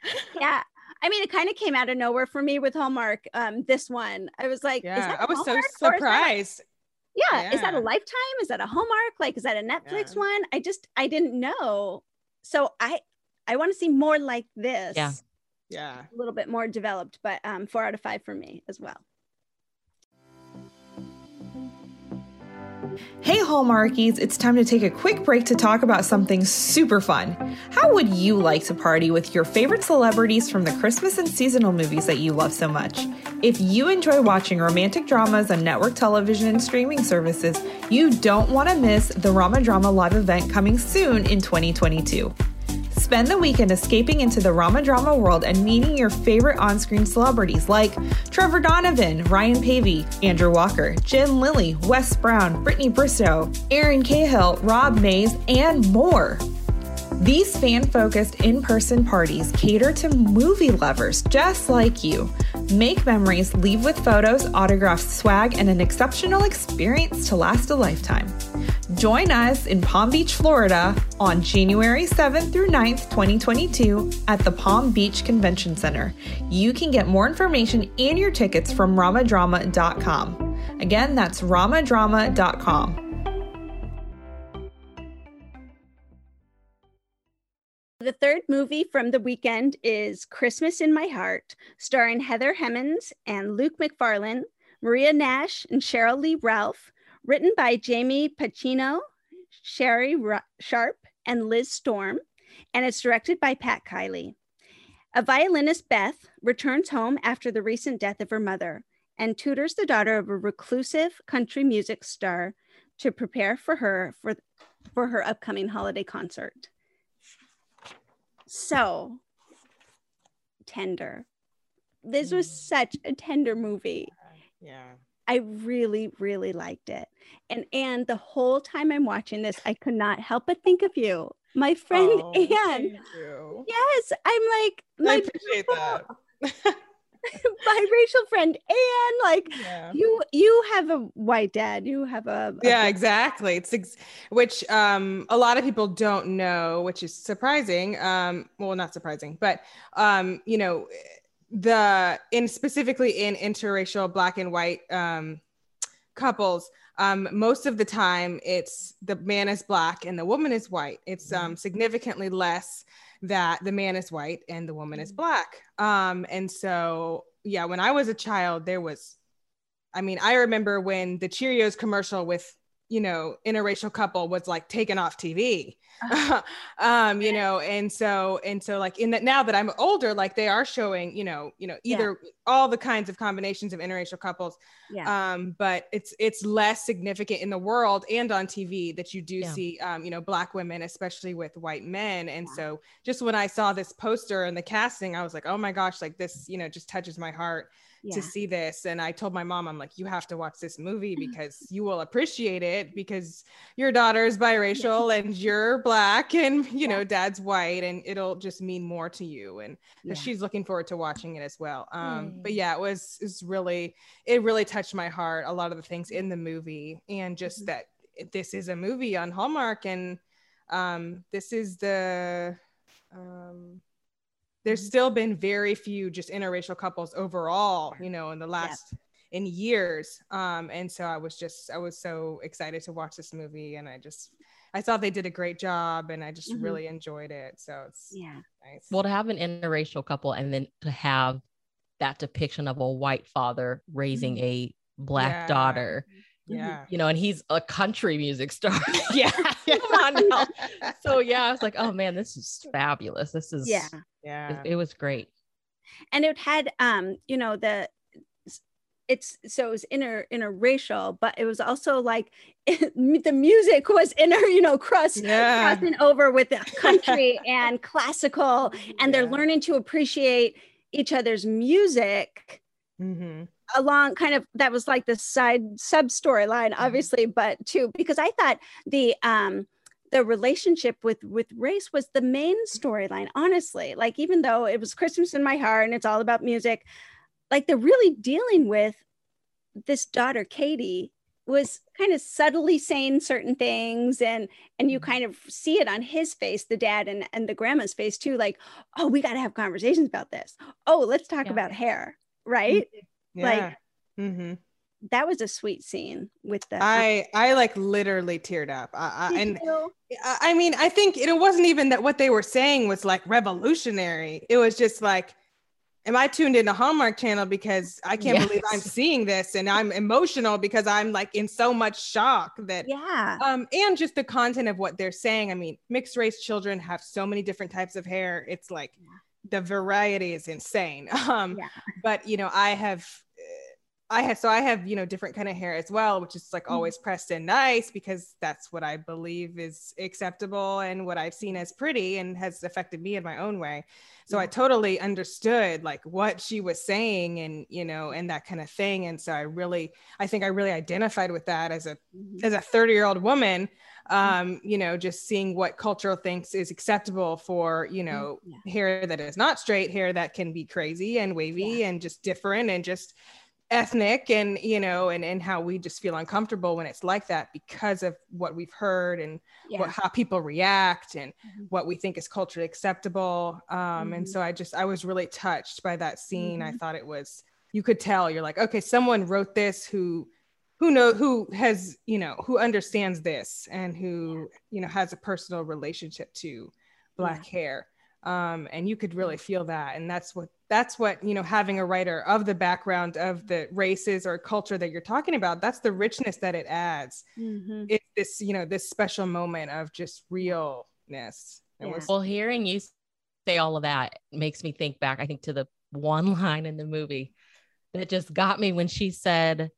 yeah I mean, it kind of came out of nowhere for me with Hallmark. Um, this one, I was like, yeah, I was Hallmark so surprised. Yeah, yeah, is that a Lifetime? Is that a Hallmark? Like, is that a Netflix yeah. one? I just I didn't know. So I I want to see more like this. Yeah, yeah, a little bit more developed. But um, four out of five for me as well. Hey Hallmarkies, it's time to take a quick break to talk about something super fun. How would you like to party with your favorite celebrities from the Christmas and seasonal movies that you love so much? If you enjoy watching romantic dramas on network television and streaming services, you don't want to miss the Rama Drama live event coming soon in 2022. Spend the weekend escaping into the Rama Drama world and meeting your favorite on screen celebrities like Trevor Donovan, Ryan Paevey, Andrew Walker, Jen Lilley, Wes Brown, Brittany Bristow, Erin Cahill, Rob Mayes, and more. These fan focused in person parties cater to movie lovers just like you. Make memories, leave with photos, autographs, swag, and an exceptional experience to last a lifetime. Join us in Palm Beach, Florida on January 7th through 9th, 2022 at the Palm Beach Convention Center. You can get more information and your tickets from ramadrama.com. Again, that's ramadrama.com. The third movie from the weekend is Christmas in My Heart, starring Heather Hemmens and Luke Macfarlane, Maria Nash, and Cheryl Lee Ralph written by Jamie Pachino, Sherry Sharp, and Liz Storm, and it's directed by Pat Kiely. A violinist, Beth, returns home after the recent death of her mother and tutors the daughter of a reclusive country music star to prepare for her for, for her upcoming holiday concert. So tender. This was mm. such a tender movie. Yeah. I really, really liked it. And and the whole time I'm watching this, I could not help but think of you, my friend oh, Anne. Yes, I'm like I appreciate that. biracial friend and Like yeah. you, you have a white dad. You have a, a yeah, exactly. It's ex- which um a lot of people don't know, which is surprising. Um, well, not surprising, but um, you know the in specifically in interracial black and white um, couples um, most of the time it's the man is black and the woman is white it's um, mm-hmm. significantly less that the man is white and the woman is mm-hmm. black um, and so yeah when i was a child there was i mean i remember when the cheerios commercial with you know interracial couple was like taken off tv uh-huh. um you know and so and so like in that now that i'm older like they are showing you know you know either yeah. all the kinds of combinations of interracial couples yeah. um but it's it's less significant in the world and on tv that you do yeah. see um you know black women especially with white men and yeah. so just when i saw this poster and the casting i was like oh my gosh like this you know just touches my heart yeah. to see this. And I told my mom, I'm like, you have to watch this movie because you will appreciate it because your daughter is biracial and you're black and, you yeah. know, dad's white and it'll just mean more to you. And yeah. she's looking forward to watching it as well. Um, mm. But yeah, it was, it was really, it really touched my heart. A lot of the things in the movie and just mm-hmm. that this is a movie on Hallmark and um, this is the, um, there's mm-hmm. still been very few just interracial couples overall, you know, in the last in years. Um, and so I was just I was so excited to watch this movie and I just I thought they did a great job and I just mm-hmm. really enjoyed it. So it's yeah. Nice. Well, to have an interracial couple and then to have that depiction of a white father raising mm-hmm. a black yeah. daughter Yeah. you know, and he's a country music star. Yeah. Come on now. So yeah, I was like, oh man, this is fabulous. This is Yeah. Yeah. it, it was great. and it had um you know the it's so it was inter interracial but it was also like the music was inner, you know cross Yeah. crossing over with the country and classical and they're learning to appreciate each other's music hmm along kind of that was like the side sub storyline mm-hmm. obviously but too because i thought the um the relationship with with race was the main mm-hmm. storyline honestly. Like even though it was christmas in my heart and it's all about music like they're really dealing with this daughter katie was kind of subtly saying certain things and and you mm-hmm. kind of see it on his face the dad and and the grandma's face too like oh we got to have conversations about this. Oh let's talk Yeah. about hair right Like- Yeah. hmm that was a sweet scene with the I I like literally teared up. I, I, and? I I mean, I think it wasn't even that what they were saying was like revolutionary. It was just like, am I tuned into Hallmark Channel because I can't believe I'm seeing this and I'm emotional because I'm like in so much shock that yeah um and just the content of what they're saying. I mean, mixed race children have so many different types of hair. It's like the variety is insane. Um Yeah. but you know, I have I have so I have you know different kind of hair as well, which is like Mhm. always pressed and nice because that's what I believe is acceptable and what I've seen as pretty and has affected me in my own way. So I totally understood like what she was saying and you know and that kind of thing. And so I really I think I really identified with that as a Mhm. as a 30 year old woman um you know just seeing what cultural thinks is acceptable for you know Yeah. hair that is not straight hair that can be crazy and wavy and just different and just ethnic and you know and and how we just feel uncomfortable when it's like that because of what we've heard and yeah. what how people react and Mhm. what we think is culturally acceptable um and Mhm. so i just i was really touched by that scene i Mhm. thought it was you could tell you're like okay someone wrote this who who know who has you know who understands this and who you know has a personal relationship to black hair um and you could really feel that and that's what that's what you know having a writer of the background of the races or culture that you're talking about that's the richness that it adds Mhm. it's this you know this special moment of just realness it Yeah. was Well, hearing you say all of that makes me think back, I think, to the one line in the movie that just got me when she said,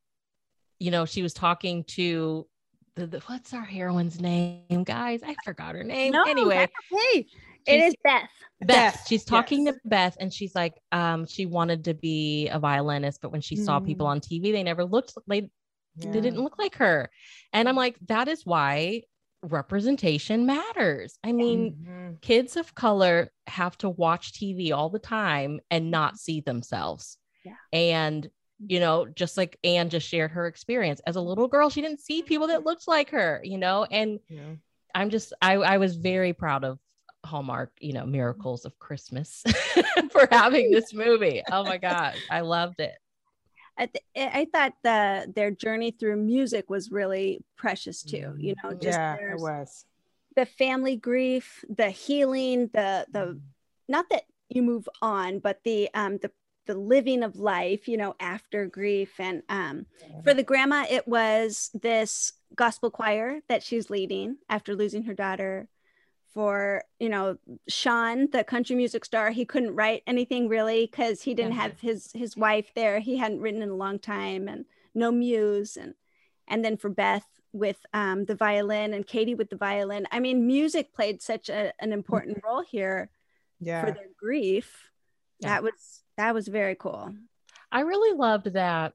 you know, she was talking to the, the what's our heroine's name, guys? I forgot her name. No, anyway, hey okay. It she's- is Beth. Beth, Beth, she's talking yes. to Beth and she's like, um, she wanted to be a violinist, but when she saw people Mm. on TV, they never looked they yeah. they didn't look like her. And I'm like, that is why representation matters. I mean, Mhm. kids of color have to watch TV all the time and not see themselves. Yeah. And, you know, just like Anne just shared her experience as a little girl, she didn't see people that looked like her, you know, and Yeah. I'm just, I, I was very proud of Hallmark, you know, Miracles of Christmas for having this movie. Oh my God. I loved it. I, th- I thought the their journey through music was really precious too. You know, just yeah it was the family grief, the healing, the the not that you move on, but the um the the living of life, you know, after grief. And um for the grandma, it was this gospel choir that she's leading after losing her daughter. For you know, Sean, the country music star, he couldn't write anything really because he didn't Yeah. have his his wife there. He hadn't written in a long time, and no muse. And and then for Beth with um, the violin and Katie with the violin. I mean, music played such a, an important role here yeah for their grief. Yeah. That was that was very cool. I really loved that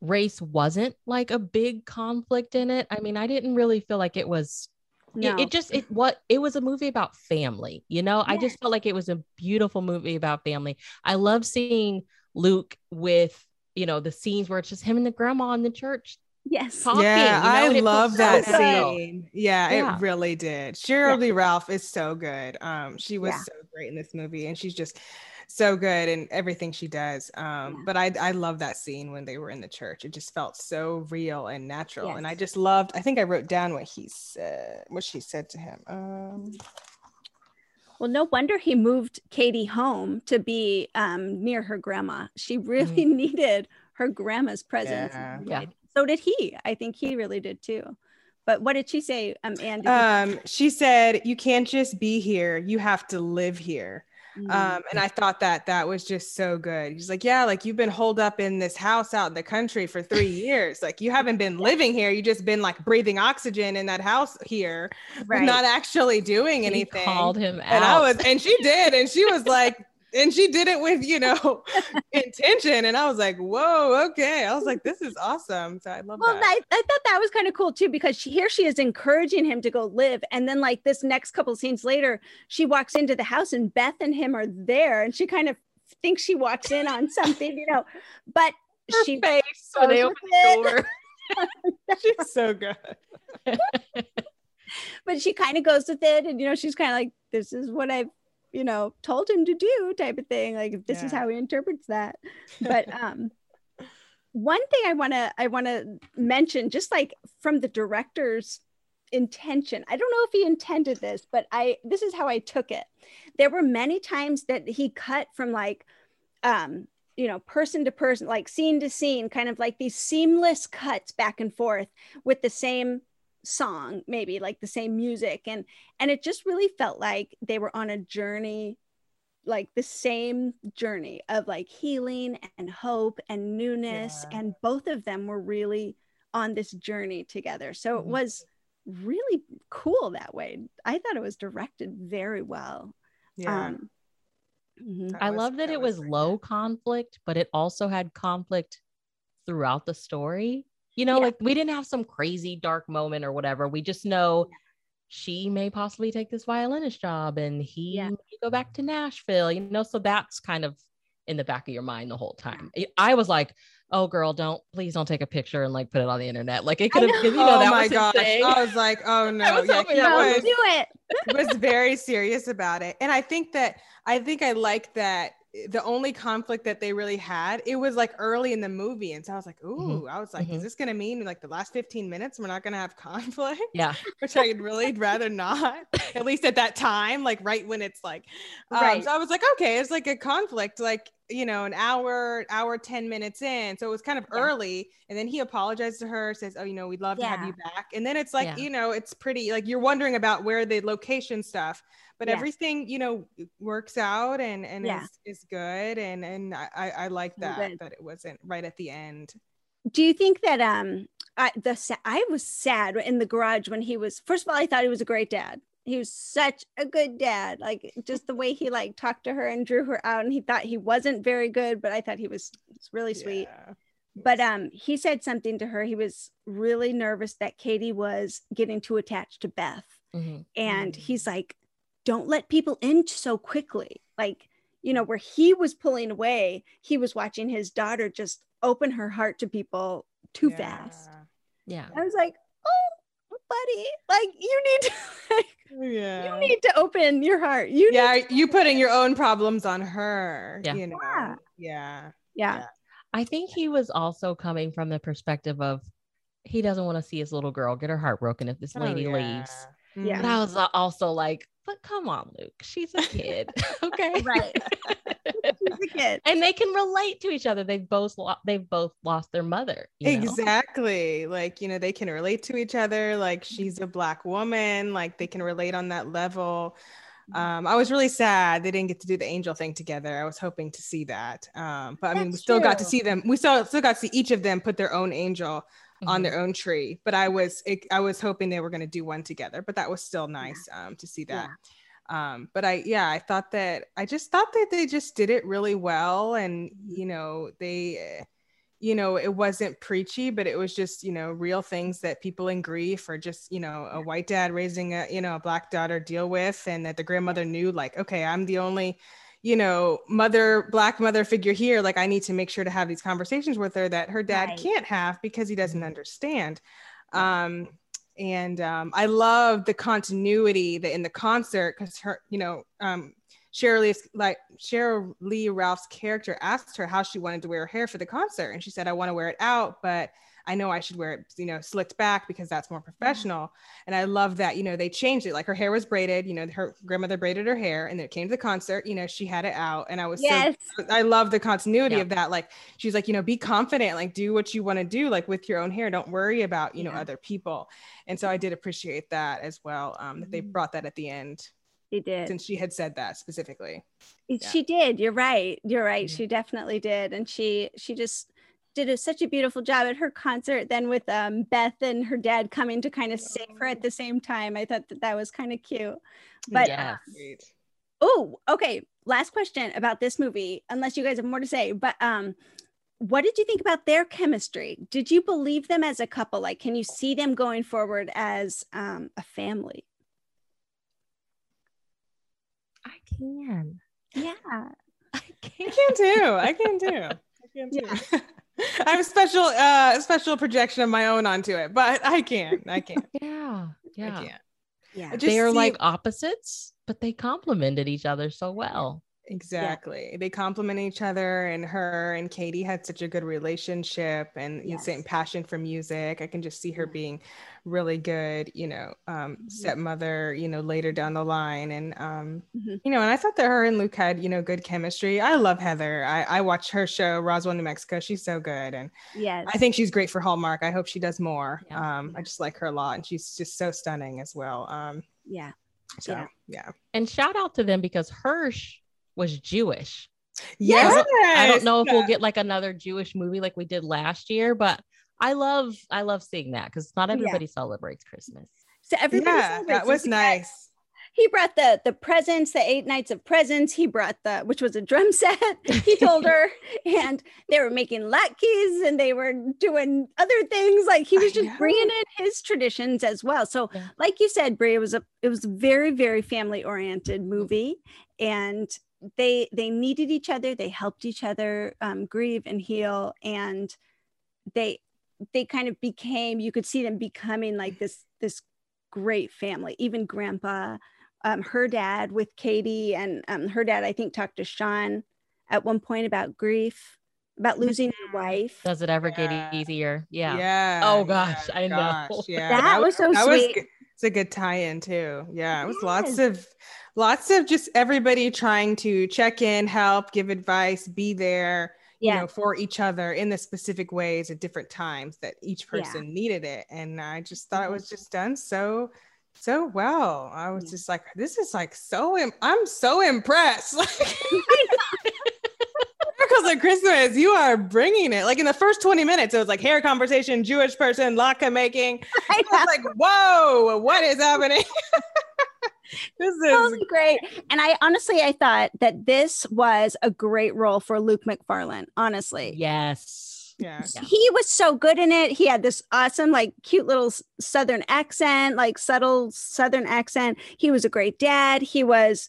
race wasn't like a big conflict in it. I mean, I didn't really feel like it was No, it, it just it what it was a movie about family you know i just felt like it was a beautiful movie about family i love seeing luke with you know the scenes where it's just him and the grandma in the church yes, talking, yeah, you know, I it love that real. scene. Yeah, Yeah. it really did. Cheryl Lee Ralph is so good. Um, she was Yeah. so great in this movie, and she's just so good in everything she does. Um, Yeah. but I I love that scene when they were in the church. It just felt so real and natural, and I just loved. I think I wrote down what he said, what she said to him. Um, Well, no wonder he moved Katie home to be um, near her grandma. She really needed her grandma's presence. Yeah. Yeah. So did he. I think he really did too. But what did she say, um, Anne? Um, she said, "You can't just be here; you have to live here." Mm-hmm. Um, and I thought that that was just so good. He's like, yeah, like you've been holed up in this house out in the country for three years. Like you haven't been living here. You just been like breathing oxygen in that house here, right. not actually doing she anything. Called him out. And I was, and she did, and she was like, and she did it with you know intention and i was like whoa okay. I was like this is awesome. So i love well, that. I, I thought that was kind of cool too because she, here she is encouraging him to go live and then like this next couple scenes later she walks into the house and beth and him are there and she kind of thinks she walks in on something you know but Her she face when they open the door. She's so good. But she kind of goes with it and you know she's kind of like this is what i've you know told him to do type of thing like this yeah. is how he interprets that but um one thing i want to i want to mention just like from the director's intention i don't know if he intended this but i this is how i took it there were many times that he cut from like um you know person to person like scene to scene kind of like these seamless cuts back and forth with the same song maybe like the same music and and it just really felt like they were on a journey like the same journey of like healing and hope and newness yeah. and both of them were really on this journey together so mm-hmm. it was really cool that way i thought it was directed very well yeah um, mm-hmm. i was, love that, that it was, was low conflict but it also had conflict throughout the story you know, yeah. like we didn't have some crazy dark moment or whatever. We just know she may possibly take this violinist job and he yeah. may go back to Nashville, you know, so that's kind of in the back of your mind the whole time. I was like, oh girl, don't please don't take a picture and like put it on the internet. Like it could have, you know, oh that my was gosh. I was like, oh no, was yeah, no, was, do it. was very serious about it. And I think that I think I like that the only conflict that they really had, it was like early in the movie. And so I was like, mm-hmm. ooh, mm-hmm. I was like, mm-hmm. is this going to mean like the last 15 minutes we're not going to have conflict? Yeah. Which I'd really rather not, at least at that time, like right when it's like, um, right. So I was like, okay, it's like a conflict, like, you know, an hour, hour, 10 minutes in. So it was kind of yeah. early. And then he apologized to her, says, oh, you know, we'd love yeah. to have you back. And then it's like, yeah. you know, it's pretty, like you're wondering about where the location stuff but everything you know works out and and is, is good and and i i like that that it wasn't right at the end do you think that um I, the I was sad in the garage when he was first of all I thought he was a great dad he was such a good dad like just the way he like talked to her and drew her out and he thought he wasn't very good but I thought he was, was really sweet yeah. but um he said something to her he was really nervous that Katie was getting too attached to Beth mm-hmm. and mm-hmm. he's like don't let people in so quickly. Like, you know, where he was pulling away, he was watching his daughter just open her heart to people too yeah. fast. Yeah. I was like, oh, buddy, like you need to like, yeah. you need to open your heart. You yeah, you putting your own problems on her. Yeah. You know? yeah. yeah. Yeah. I think he was also coming from the perspective of he doesn't want to see his little girl get her heart broken if this oh, lady oh, yeah. leaves. Yeah. But I was also like, but come on, Luke, she's a kid. okay. right. And they can relate to each other. They've both lo- they've both lost their mother. Exactly. Know? Like, you know, they can relate to each other. Like she's a black woman. Like they can relate on that level. Mm-hmm. Um, I was really sad they didn't get to do the angel thing together. I was hoping to see that. Um, but I mean, we still true. got to see them. We still still got to see each of them put their own angel mm-hmm. on their own tree. But I was it, I was hoping they were going to do one together. But that was still nice um, to see that. Yeah. Um, but I yeah I thought that I just thought that they just did it really well, and mm-hmm. you know they. You know, it wasn't preachy, but it was just, you know, real things that people in grief or just, you know, a white dad raising a, you know, a black daughter deal with. And that the grandmother knew, like, okay, I'm the only, you know, mother, black mother figure here, like I need to make sure to have these conversations with her that her dad right. can't have because he doesn't mm-hmm. understand. Um, and um, I love the continuity that in the concert because her, you know, um, Cheryl Lee's like Cheryl Lee Ralph's character asked her how she wanted to wear her hair for the concert, and she said, "I want to wear it out, but I know I should wear it, you know, slicked back because that's more professional. And I love that, you know, they changed it. Like her hair was braided, you know, her grandmother braided her hair and then it came to the concert, you know, she had it out. And I was Yes. so, I love the continuity Yeah. of that. Like she's like, you know, be confident, like do what you want to do, like with your own hair. Don't worry about, you know, Yeah. other people. And so I did appreciate that as well. Um, that they Mhm. brought that at the end She did. since she had said that specifically. yeah. She did. You're right. You're right. Mhm. She definitely did. And she she just did a, such a beautiful job at her concert then with um, Beth and her dad coming to kind of save her at the same time. I thought that that was kind of cute. But Yes. Great. oh, okay. Last question about this movie, unless you guys have more to say. But um, what did you think about their chemistry? Did you believe them as a couple? Like, can you see them going forward as um, a family? I can. Yeah. I can, I can. can too. I can too. I can too. I have a special uh special projection of my own onto it, but I can't. I can. Yeah. I Yeah. can. Yeah. I They're see- like opposites, but they complemented each other so well. Exactly. They complement each other, and her and Katie had such a good relationship and know, same passion for music. I can just see her being really good, you know, um, Mhm. stepmother, you know, later down the line. And, um, Mhm. you know, and I thought that her and Luke had, you know, good chemistry. I love Heather. I, I watch her show, Roswell, New Mexico. She's so good. And Yes. I think she's great for Hallmark. I hope she does more. Yeah. Um, I just like her a lot. And she's just so stunning as well. Um, yeah. so, Yeah. yeah. And shout out to them because Hirsch was Jewish. Yes. I don't know if we'll get like another Jewish movie like we did last year, but I love I love seeing that because not Yeah. everybody celebrates Christmas. So everybody yeah, celebrates that was nice. He brought the the presents, the eight nights of presents. He brought the which was a drum set. He told her, and they were making latkes and they were doing other things. Like he I was just know. bringing in his traditions as well. So, Yeah. like you said, Brie, it was a it was a very very family oriented movie, and they they needed each other. They helped each other um, grieve and heal, and they they kind of became. You could see them becoming like this this great family. Even Grandpa, um, her dad with Katie, and um, her dad I think talked to Sean at one point about grief, about losing your wife. Does it ever Yeah. get easier? Yeah. Yeah. Oh, gosh, I know. Yeah. That was so that sweet. good. It's a good tie-in too. Yeah, it was lots of lots of just everybody trying to check in, help, give advice, be there, you know, for each other in the specific ways at different times that each Yeah. person needed it. And I just thought Mhm. it was just done so so well. I was Yeah. just like, this is like so im- I'm so impressed. Miracles at Christmas, you are bringing it. Like in the first 20 minutes, it was like hair conversation, Jewish person, latke making. I was like, whoa, what is happening? this is totally great. And I honestly, I thought that this was a great role for Luke Macfarlane. Honestly, Yes. yeah. Yeah. he was so good in it. He had this awesome, like, cute little Southern accent, like subtle Southern accent. He was a great dad. He was.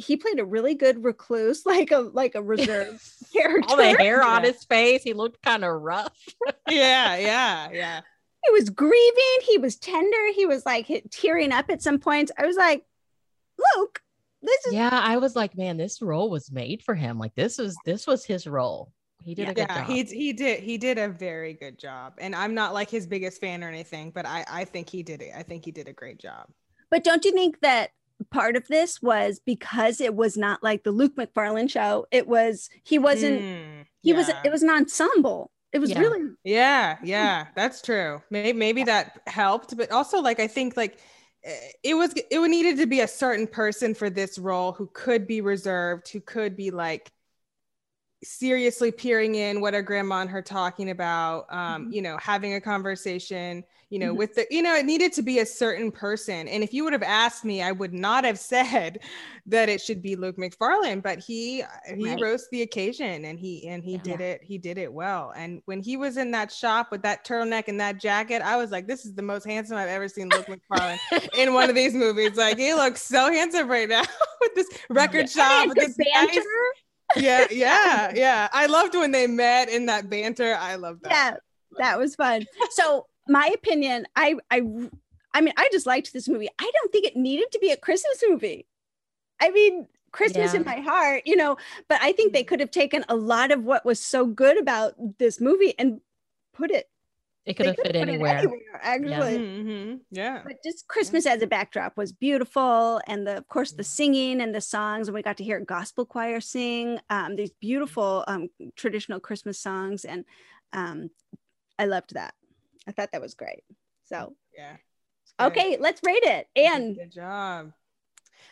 He played a really good recluse, like a like a reserve character. All the hair on Yeah. his face, he looked kind of rough. Yeah, yeah, yeah. He was grieving. He was tender. He was like tearing up at some points. I was like, Luke, this is Yeah, I was like, man, this role was made for him. Like this was this was his role. He did Yeah. a good Yeah, job. he he did he did a very good job. And I'm not like his biggest fan or anything, but I I think he did it. I think he did a great job. But don't you think that part of this was because it was not like the Luke Macfarlane show? It was he wasn't Mm, he was it was an ensemble. It was Yeah. really Yeah, yeah, that's true. Maybe maybe that helped, but also like I think like eh, it was it would needed to be a certain person for this role who could be reserved, who could be like seriously peering in what a grandma and her talking about um Mhm. you know having a conversation you know Mhm. with the you know it needed to be a certain person and if you would have asked me i would not have said that it should be luke macfarlane but he he Right. rose the occasion and he and he Yeah. did it he did it well and when he was in that shop with that turtleneck and that jacket i was like this is the most handsome i've ever seen luke macfarlane in one of these movies like he looks so handsome right now with this record shop and with this nice- banter. Yeah, yeah, yeah. I loved when they met in that banter. I loved that. Yeah, that was fun. So my opinion, I I I mean, I just liked this movie. I don't think it needed to be a Christmas movie. I mean, Christmas in my heart, you know, but I think they could have taken a lot of what was so good about this movie and put it It could have fit put it anywhere. actually. hmm Yeah. But just Christmas as a backdrop was beautiful, and the of course the Mm-hmm. singing and the songs, and we got to hear gospel choir sing um, these beautiful um, traditional Christmas songs, and um, I loved that. I thought that was great. So Yeah. Okay, let's rate it. And good job.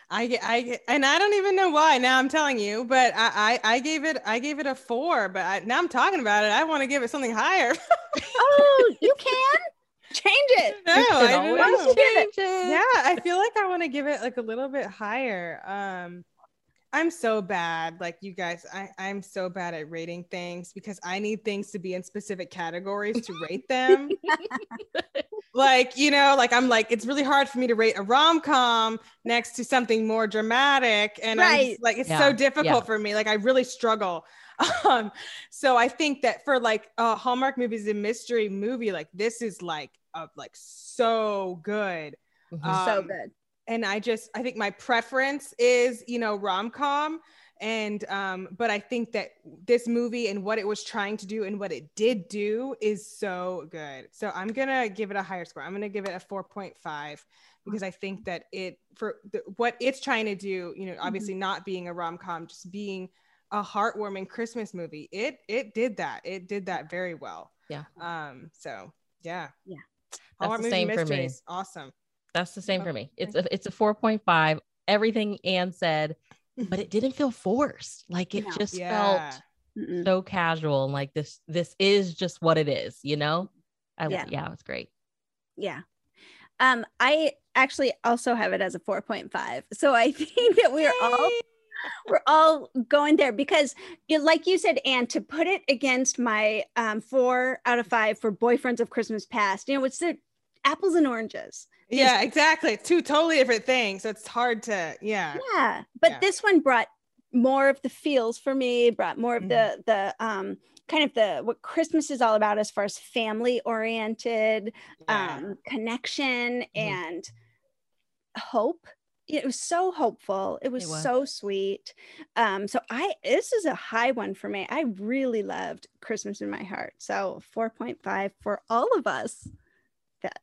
I get, I get, and I don't even know why. Now I'm telling you, but I, I, I gave it, I gave it a four. But I, now I'm talking about it. I want to give it something higher. oh, you can change it. no, I can don't always know. change it. yeah i feel like i want to give it like a little bit higher um i'm so bad like you guys i i'm so bad at rating things because i need things to be in specific categories to rate them like you know like i'm like it's really hard for me to rate a rom-com next to something more dramatic and I'm Right. just, like it's Yeah, so difficult yeah. for me like i really struggle um so i think that for like uh hallmark movies and mystery movie like this is like uh, like so good Mhm. so um, good. and I just I think my preference is you know rom com, and um, but I think that this movie and what it was trying to do and what it did do is so good. So I'm gonna give it a higher score. I'm gonna give it a 4.5 because I think that it for the, what it's trying to do, you know, obviously not being a rom com, just being a heartwarming Christmas movie. It it did that. It did that very well. Yeah. Um. So yeah. Yeah. Hallmark the Movie same for me. Mysteries, Awesome. That's the same for Oh, me. It's a it's a 4.5. Everything Anne said, but it didn't feel forced. Like it No. just Yeah. felt Mm-mm. so casual and like this this is just what it is, you know? I Yeah. yeah, yeah it's great. Yeah. Um, I actually also have it as a 4.5. So I think that we're all we're all going there because you like you said, Anne, to put it against my um four out of five for boyfriends of Christmas past, you know, it's the apples and oranges. Yeah, exactly. It's two totally different things. So it's hard to, yeah. Yeah. But Yeah. this one brought more of the feels for me, brought more of Mhm. the the um kind of the what Christmas is all about as far as family oriented, yeah. um, connection and hope. It was so hopeful. It was, was. so sweet. Um, so I this is a high one for me. I really loved Christmas in my heart. So 4.5 for all of us. That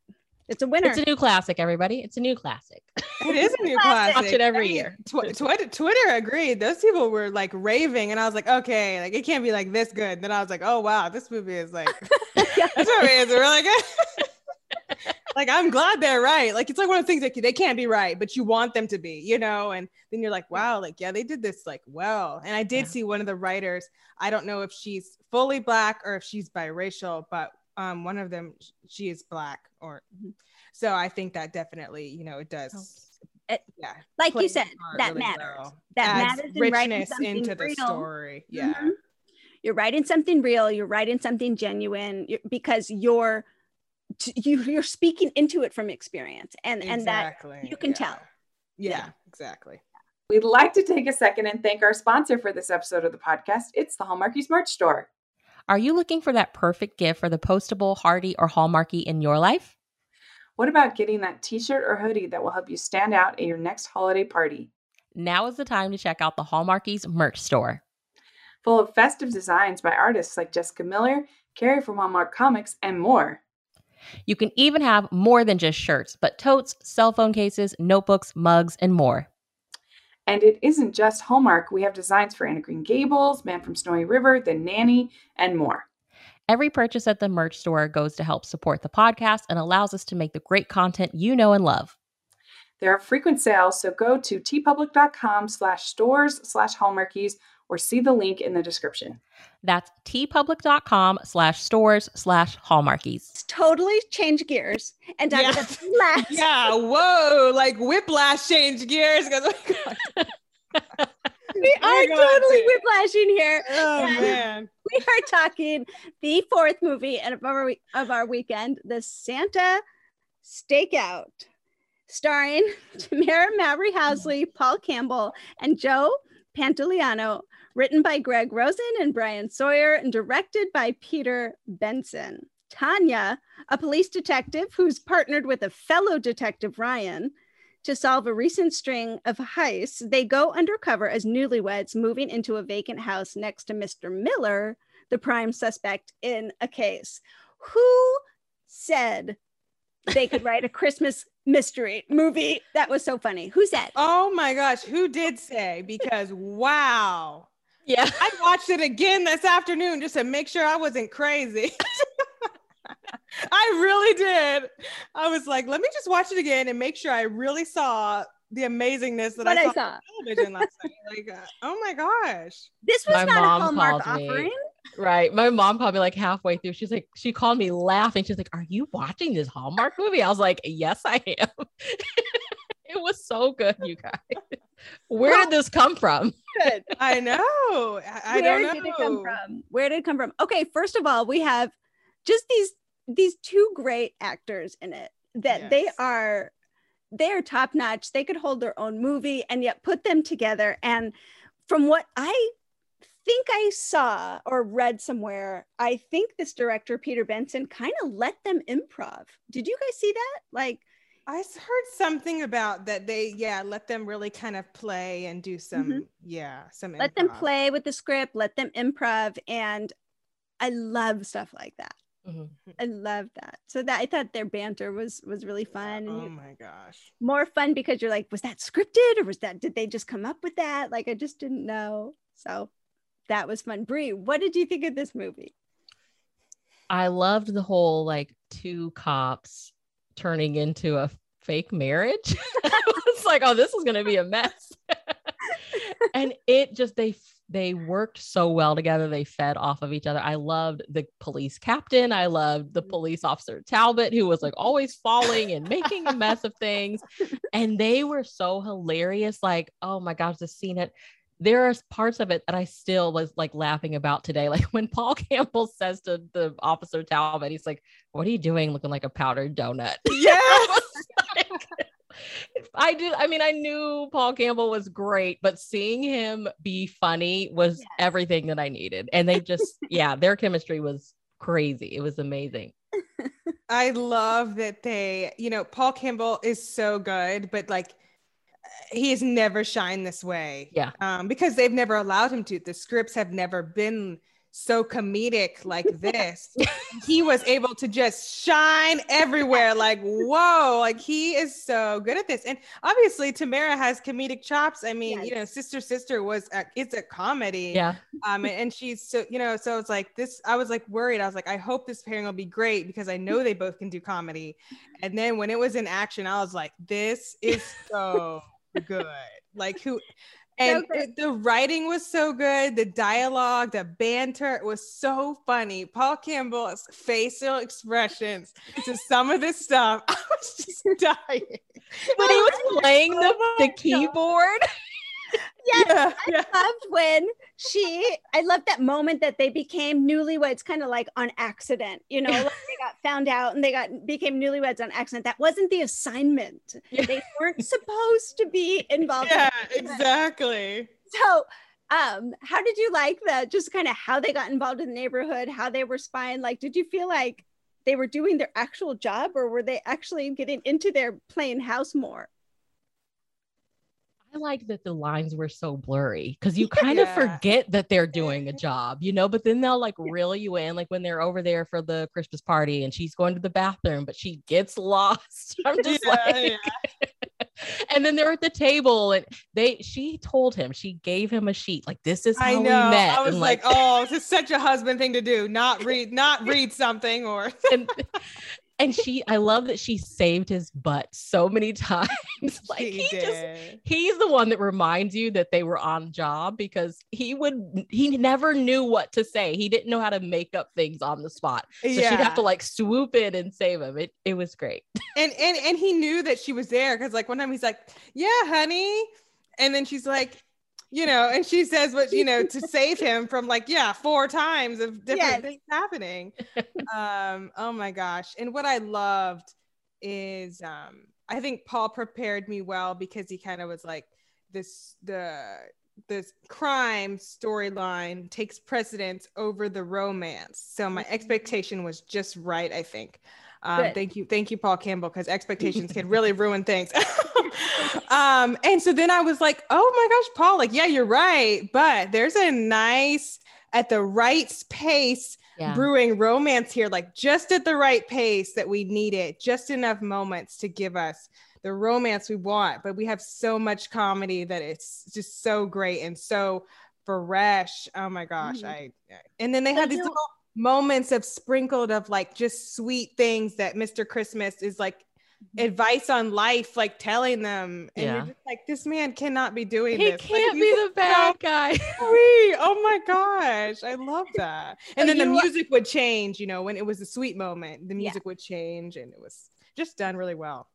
it's a winner. It's a new classic, everybody. It's a new classic. it is a new Classic. classic. Watch it every I mean, year. Tw- Twitter, Twitter agreed. Those people were like raving, and I was like, okay, like it can't be like this good. Then I was like, oh wow, this movie is like Yeah. this movie is really good. like I'm glad they're right. Like it's like one of the things that they can't be right, but you want them to be, you know. And then you're like, wow, like yeah, they did this like well. And I did Yeah. see one of the writers. I don't know if she's fully black or if she's biracial, but um, one of them she is black or Mhm. so I think that definitely, you know, it does. It- yeah, like you said, that really matters. well. That Adds matters in richness something into the real. story. Yeah, Mhm. You're writing something real. You're writing something genuine you're- because you're t- you you're speaking into it from experience, and and that exactly. you can yeah. tell. Yeah, Yeah. exactly. We'd like to take a second and thank our sponsor for this episode of the podcast. It's the Hallmarkies merch store. Are you looking for that perfect gift for the postable, hardy, or hallmarky in your life? What about getting that t shirt or hoodie that will help you stand out at your next holiday party? Now is the time to check out the Hallmarkies merch store. Full of festive designs by artists like Jessica Miller, Carrie from Hallmark Comics, and more. You can even have more than just shirts, but totes, cell phone cases, notebooks, mugs, and more. And it isn't just Hallmark. We have designs for Anna Green Gables, Man from Snowy River, The Nanny, and more. Every purchase at the merch store goes to help support the podcast and allows us to make the great content you know and love. There are frequent sales, so go to teepublic.com slash stores slash hallmarkies or see the link in the description. That's teepublic.com slash stores slash hallmarkies. Totally change gears and talk Yeah. last. Yeah, whoa, like whiplash change gears. Oh we oh are We're totally to- whiplashing here. oh Yeah. man. We are talking the fourth movie of our, of our weekend, The Santa Stakeout, starring Tamera Mowry Housley, Paul Campbell, and Joe Pantoliano, written by Greg Rosen and Brian Sawyer, and directed by Peter Benson. Tanya, a police detective who's partnered with a fellow detective, Ryan, to solve a recent string of heists, they go undercover as newlyweds moving into a vacant house next to Mr. Miller, the prime suspect in a case. Who said they could write a Christmas mystery movie. That was so funny. Who said? Oh my gosh, who did say? Because wow. Yeah. I watched it again this afternoon just to make sure I wasn't crazy. I really did. I was like, let me just watch it again and make sure I really saw the amazingness that I I saw, saw. on television last night. Like, uh, oh my gosh. This was My not a Hallmark called me. offering. Right. My mom called me like halfway through. She's like, she called me laughing. She's like, Are you watching this Hallmark movie? I was like, Yes, I am. it was so good, you guys. Where did this come from? I know. I, I Where don't know. did it come from? Where did it come from? Okay, first of all, we have just these these two great actors in it that they are they are top notch. They could hold their own movie and yet put them together. And from what I think I saw or read somewhere, I think this director Peter Benson kind of let them improv. Did you guys see that? Like I s- heard something about that they, yeah, let them really kind of play and do some, Mhm. yeah, some let them play with the script, let them improv and I love stuff like that. Mhm. I love that. So that I thought their banter was was really fun. Oh my gosh. more fun because you're like, was that scripted or was that did they just come up with that? Like I just didn't know. So that was fun. Brie, what did you think of this movie? I loved the whole like two cops turning into a fake marriage. I was like, oh, this is gonna be a mess. and it just they they worked so well together. They fed off of each other. I loved the police captain. I loved the mm-hmm. police officer Talbot, who was like always falling and making a mess of things. And they were so hilarious. Like, oh my gosh, the scene at there are parts of it that I still was like laughing about today. Like when Paul Campbell says to the officer Talbot, he's like, What are you doing looking like a powdered donut? Yes. I did. I mean, I knew Paul Campbell was great, but seeing him be funny was Yes. everything that I needed. And they just, yeah, their chemistry was crazy. It was amazing. I love that they, you know, Paul Campbell is so good, but like he has never shined this way. Yeah. Um, because they've never allowed him to. The scripts have never been so comedic like this. he was able to just shine everywhere. Like, whoa, like he is so good at this. And obviously Tamera has comedic chops. I mean, you know, Sister Sister was a, it's a comedy Yeah. um and she's so you know so it's like this i was like worried i was like i hope this pairing will be great because i know they both can do comedy and then when it was in action i was like this is so good. Like who and it- the writing was so good the dialogue the banter was so funny. Paul campbell's facial expressions to some of this stuff i was just dying. When he was playing the, Oh the keyboard. Yes, yeah, I yeah. loved when she I loved that moment that they became newlyweds kind of like on accident, you know, like they got found out and they got became newlyweds on accident. That wasn't the assignment. Yeah. They weren't supposed to be involved. yeah it. exactly So, um, how did you like that? Just kind of how they got involved in the neighborhood, how they were spying. Like, did you feel like they were doing their actual job, or were they actually getting into their playing house more? I like that the lines were so blurry because you kind of forget that they're doing a job, you know, but then they'll like reel you in, like when they're over there for the Christmas party and she's going to the bathroom, but she gets lost. I'm just Yeah, like, yeah. and then they're at the table and they, she told him, she gave him a sheet, like, this is how I we know. met. I was and like, oh, this is such a husband thing to do. Not read, not read something or and, and she, I love that she saved his butt so many times. like, she he just, he's the one that reminds you that they were on job because he would he never knew what to say. He didn't know how to make up things on the spot. So she'd have to like swoop in and save him. It it was great. And and and he knew that she was there because like one time he's like, "Yeah, honey," and then she's like, you know, and she says what you know to save him from like yeah four times of different Yes. things happening. um, oh my gosh! And what I loved is um, I think Paul prepared me well because he kind of was like this the this crime storyline takes precedence over the romance. So my expectation was just right, I think. Um, thank you, thank you, Paul Campbell, because expectations can really ruin things. um, and so then I was like, oh my gosh, Paul, like, yeah, you're right, but there's a nice at the right pace Yeah. brewing romance here, like just at the right pace that we need it, just enough moments to give us the romance we want. But we have so much comedy that it's just so great and so fresh. Oh my gosh. Mhm. I and then they So have these little moments of sprinkled of like just sweet things that Mr. Christmas is like advice on life, like telling them. And Yeah. you're just like, this man cannot be doing He this. Like, can't he's be the bad guy. sweet. Oh my gosh. I love that. And So then the music would change, you know, when it was a sweet moment, the Yeah. music would change and it was just done really well.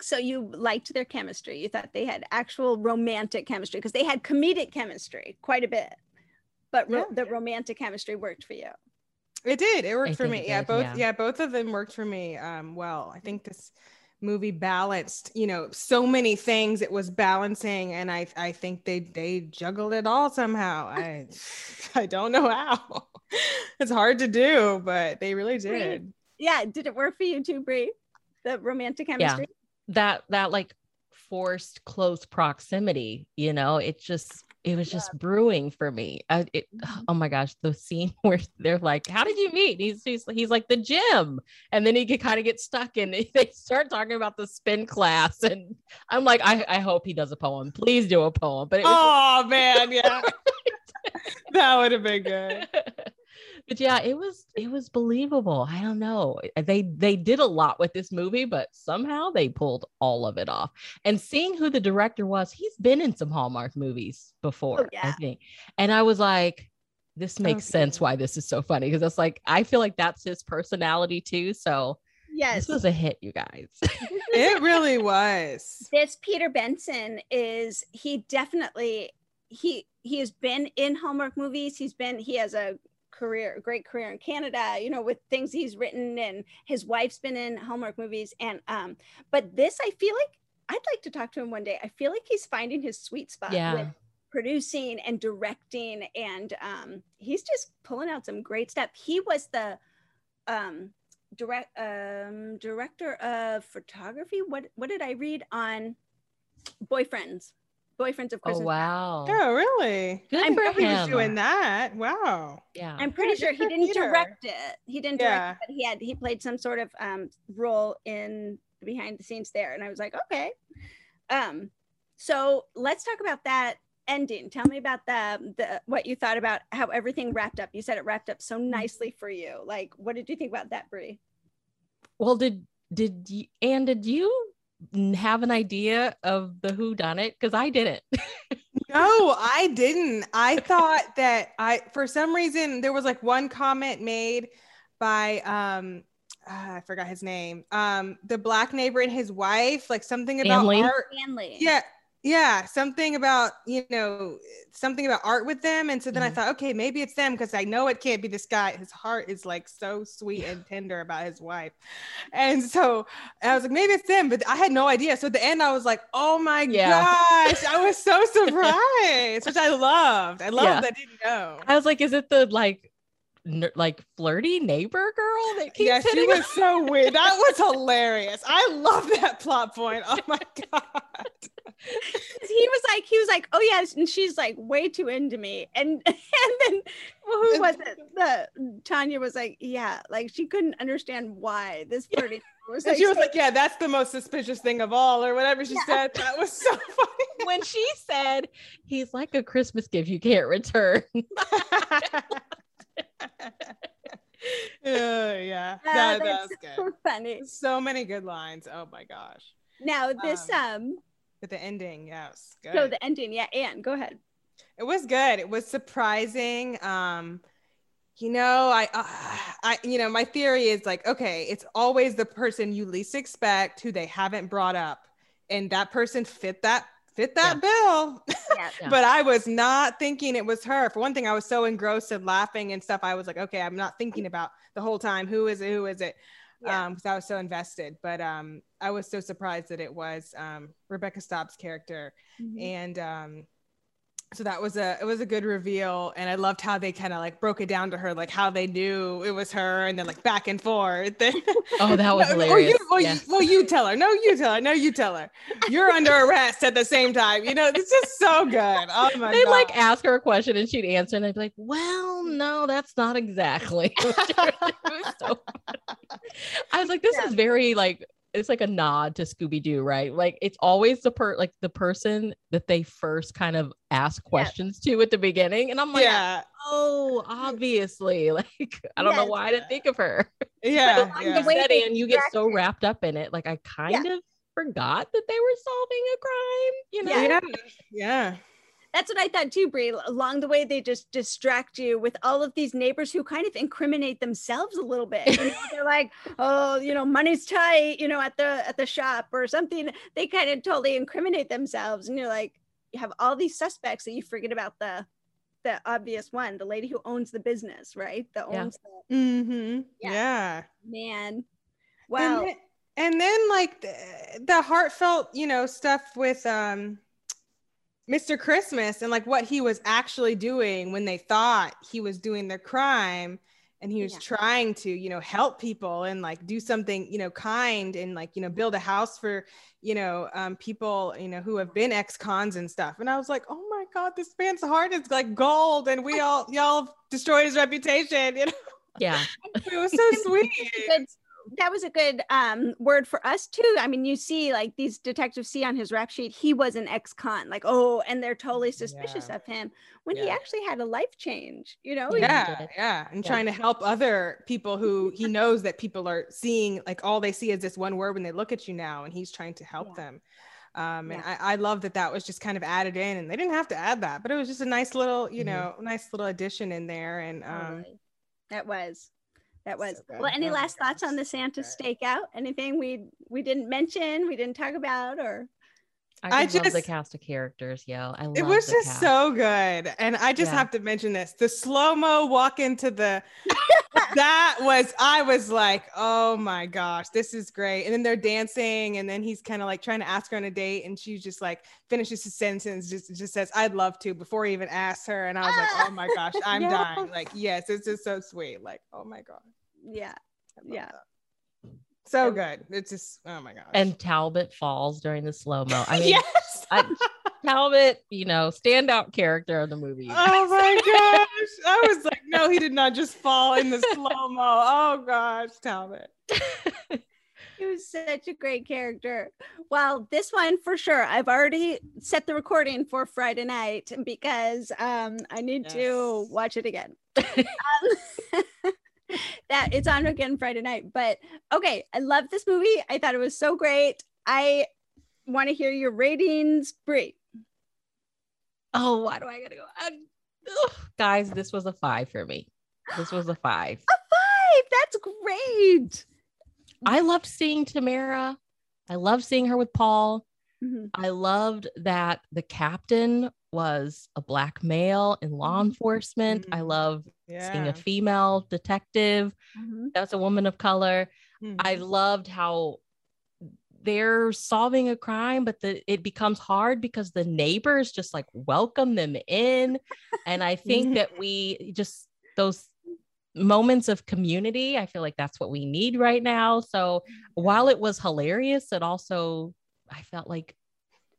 so you liked their chemistry. You thought they had actual romantic chemistry because they had comedic chemistry quite a bit, but ro- Yeah. the romantic chemistry worked for you. It did. It worked I for me. Yeah, did, both yeah. yeah. both of them worked for me um well. I think this movie balanced, you know, so many things it was balancing and I I think they they juggled it all somehow. I I don't know how. it's hard to do, but they really did. Yeah, did it work for you too, Brie? The romantic chemistry. Yeah. that that like forced close proximity you know it just it was just brewing for me. I, it, mm-hmm. oh my gosh the scene where they're like how did you meet? He's he's, he's like the gym. And then he could kind of get stuck and they start talking about the spin class and i'm like i, I hope he does a poem. Please do a poem. But it was Oh man, yeah. that would have been good. But yeah it was it was believable i don't know they they did a lot with this movie but somehow they pulled all of it off and seeing who the director was he's been in some hallmark movies before oh, i yeah. think and i was like this oh, makes sense why this is so funny because it's like i feel like that's his personality too so Yes. this was a hit you guys It really was. this Peter Benson is he definitely he he has been in Hallmark movies. He's been he has a career great career in Canada, you know, with things he's written and his wife's been in Hallmark movies and um but this I feel like I'd like to talk to him one day. I feel like he's finding his sweet spot Yeah. with producing and directing and um he's just pulling out some great stuff. He was the um direct um director of photography what what did i read on boyfriends boyfriends of course. oh wow Oh, really? Good I didn't for know he was doing that. Wow. yeah i'm pretty Yeah, sure he didn't Peter. direct it he didn't direct Yeah. it but he had he played some sort of um role in behind the scenes there and i was like okay um so let's talk about that ending tell me about the the what you thought about how everything wrapped up you said it wrapped up so nicely for you like what did you think about that brie well did did you and did you n- have an idea of the who done it because i didn't No, I didn't. I thought that I, for some reason, there was like one comment made by, um, uh, I forgot his name, um, the black neighbor and his wife, like something about Stanley? art. Stanley. Yeah, yeah, something about you know something about art with them, and so then I Mhm. thought, okay, maybe it's them because I know it can't be this guy. His heart is like so sweet and tender about his wife, and so I was like, maybe it's them, but I had no idea. So at the end, I was like, oh my Yeah. gosh, I was so surprised, which I loved. I loved Yeah. that I didn't know. I was like, is it the like, n- like flirty neighbor girl that keeps Yeah, she was so weird. That was hilarious. I love that plot point. Oh my god. He was like, he was like, oh yes, and she's like way too into me, and and then well, who was it? The Tanya was like, yeah, like she couldn't understand why this flirty was And like, she was like, "Yeah, that's the most suspicious thing of all," or whatever she said. That was so funny. when she said he's like a Christmas gift you can't return. yeah, yeah, Ah, that, that that's was good. so funny. So many good lines. Oh my gosh. Now this um, But the ending, yes, good. so the ending, yeah, Anne, go ahead. it was good. It was surprising. Um, you know, I, uh, I, you know, my theory is like, okay, it's always the person you least expect who they haven't brought up, and that person fit that fit that bill. Yeah. Yeah. but I was not thinking it was her. For one thing, I was so engrossed in laughing and stuff. I was like, okay, I'm not thinking about the whole time who is it, who is it, Yeah. um, because I was so invested. But um, I was so surprised that it was um Rebecca Stobbs' character, Mhm. and um, so that was a it was a good reveal and i loved how they kind of like broke it down to her like how they knew it was her and then like back and forth oh that was oh, hilarious or you, well, you, well you tell her. No you tell her. No you tell her. You're under arrest at the same time. You know it's just so good. Oh my they'd God. like ask her a question and she'd answer and they'd be like well no that's not exactly. So i was like this yeah. is very like it's like a nod to Scooby Doo, right? Like it's always the per like the person that they first kind of ask questions yeah. to at the beginning, and I'm like, yeah. oh, obviously, like I don't yes. know why I didn't think of her. Yeah, yeah. You said, and you get so wrapped up in it, like I kind yeah. of forgot that they were solving a crime. You know? Yeah, yeah that's what I thought too, Brie. Along the way, they just distract you with all of these neighbors who kind of incriminate themselves a little bit. You know, they're like, "Oh, you know, money's tight," you know, at the at the shop or something. They kind of totally incriminate themselves, and you're like, you have all these suspects that you forget about the the obvious one, the lady who owns the business, right? That owns. Yeah. The, mm-hmm. yeah. yeah. Man. Wow. And then, and then like the, the heartfelt, you know, stuff with um Mr. Christmas and like what he was actually doing when they thought he was doing the crime and he was yeah. trying to you know help people and like do something you know kind and like you know build a house for you know um, people you know who have been ex-cons and stuff and i was like oh my god this man's heart is like gold and we all y'all destroyed his reputation you know yeah it was so sweet that was a good um, word for us too. I mean, you see, like these detectives see on his rap sheet, he was an ex-con, like oh, and they're totally suspicious yeah. of him when yeah. he actually had a life change. You know? Yeah, yeah, and yeah. trying to help other people who he knows that people are seeing, like all they see is this one word when they look at you now, and he's trying to help them. Um, and I, I love that that was just kind of added in, and they didn't have to add that, but it was just a nice little, you mm-hmm. know, nice little addition in there, and um, that was that was so well any last thoughts on the santa stakeout anything we we didn't mention we didn't talk about or I, I just love the cast of characters. Yeah, I love it was just cast. so good, and I just yeah. have to mention this: the slow mo walk into the. that was I was like, oh my gosh, this is great. And then they're dancing, and then he's kind of like trying to ask her on a date, and she just like finishes his sentence, just just says, "I'd love to," before he even asks her, and I was like, oh my gosh, I'm yeah. dying. Like, yes, it's just so sweet. Like, oh my god yeah yeah that. So good it's just oh my gosh and talbot falls during the slow mo i mean yes I, talbot you know standout character of the movie oh my gosh i was like no he did not just fall in the slow mo oh gosh talbot he was such a great character. Well, this one for sure. I've already set the recording for Friday night because um, I need yes. to watch it again. um, that it's on again Friday night. But okay, I love this movie. I thought it was so great. I want to hear your ratings, Brie. Oh, why do I gotta go? Uh, guys, this was a five for me. This was a five. A five. That's great. I loved seeing Tamera. I loved seeing her with Paul. Mm-hmm. I loved that the captain was a black male in law mm-hmm. enforcement. Mm-hmm. I love yeah. seeing a female detective mm-hmm. that's a woman of color. Mm-hmm. I loved how they're solving a crime, but the, it becomes hard because the neighbors just like welcome them in. and I think that we just, those moments of community, I feel like that's what we need right now. So while it was hilarious, it also, I felt like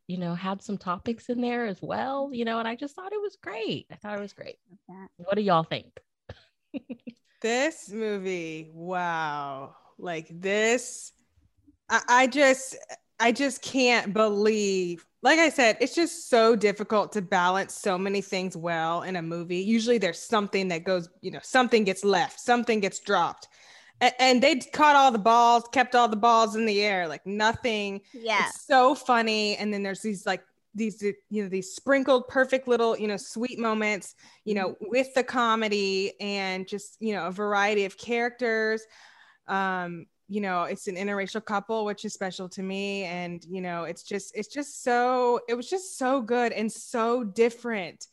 you know, had some topics in there as well, you know, and I just thought it was great. I thought it was great. What do y'all think? this movie, wow. Like this, I, I just, I just can't believe like I said, it's just so difficult to balance so many things well in a movie. Usually there's something that goes, you know, something gets left, something gets dropped and, they caught all the balls, kept all the balls in the air, like nothing. Yeah, it's so funny. And then there's these like these you know these sprinkled perfect little you know sweet moments you know mm-hmm. with the comedy and just you know a variety of characters um you know it's an interracial couple which is special to me and you know it's just it's just so it was just so good and so different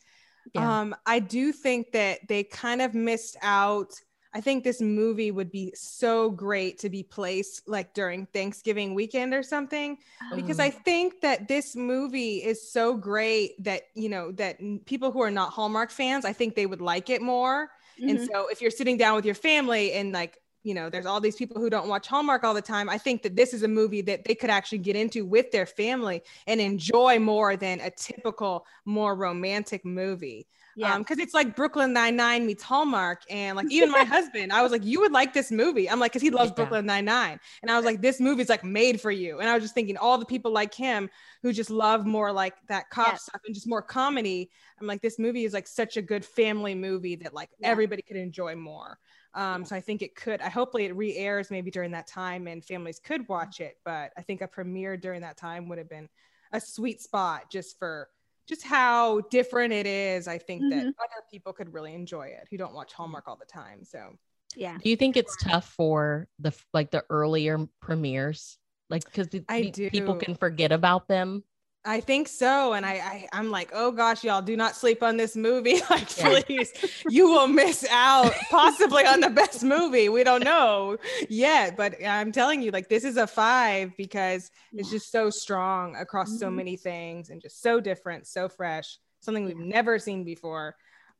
yeah. um i do think that they kind of missed out I think this movie would be so great to be placed like during Thanksgiving weekend or something because I think that this movie is so great that you know that people who are not Hallmark fans, I think they would like it more. Mm-hmm. And so if you're sitting down with your family and like you know, there's all these people who don't watch Hallmark all the time. I think that this is a movie that they could actually get into with their family and enjoy more than a typical, more romantic movie. Yeah. Um, because it's like Brooklyn Nine Nine meets Hallmark, and like even my husband, I was like, you would like this movie. I'm like, because he loves yeah. Brooklyn Nine Nine, and I was like, this movie's like made for you. And I was just thinking, all the people like him who just love more like that cop yeah. stuff and just more comedy. I'm like, this movie is like such a good family movie that like everybody could enjoy more. Um, so I think it could. I hopefully it re-airs maybe during that time and families could watch it. But I think a premiere during that time would have been a sweet spot just for just how different it is. I think mm-hmm. that other people could really enjoy it who don't watch Hallmark all the time. So yeah. Do you think it's tough for the like the earlier premieres? Like because people can forget about them I think so. And I, I am like, oh gosh, y'all do not sleep on this movie. like, please, you will miss out possibly on the best movie. We don't know yet, but I'm telling you, like, this is a five because it's just so strong across mm-hmm. so many things and just so different, so fresh, something we've never seen before.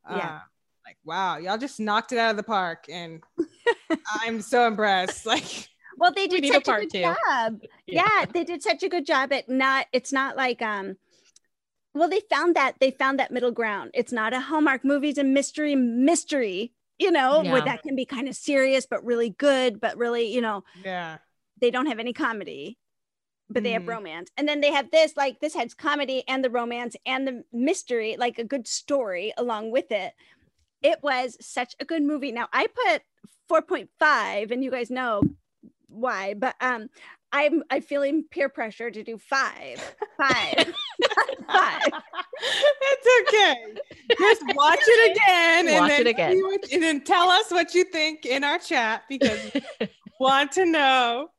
Yeah. Uh, like, wow, y'all just knocked it out of the park. And I'm so impressed. Like well they did we such a, a good two. job yeah. yeah they did such a good job at not it's not like um well they found that they found that middle ground it's not a hallmark movies and mystery mystery you know yeah. where that can be kind of serious but really good but really you know yeah they don't have any comedy but they mm. have mm-hmm. romance and then they have this like this has comedy and the romance and the mystery like a good story along with it it was such a good movie now i put 4.5 and you guys know why, but um, I'm I'm feeling peer pressure to do five, five, five. It's okay. Just watch it again, and watch then it again, and then tell us what you think in our chat because want to know.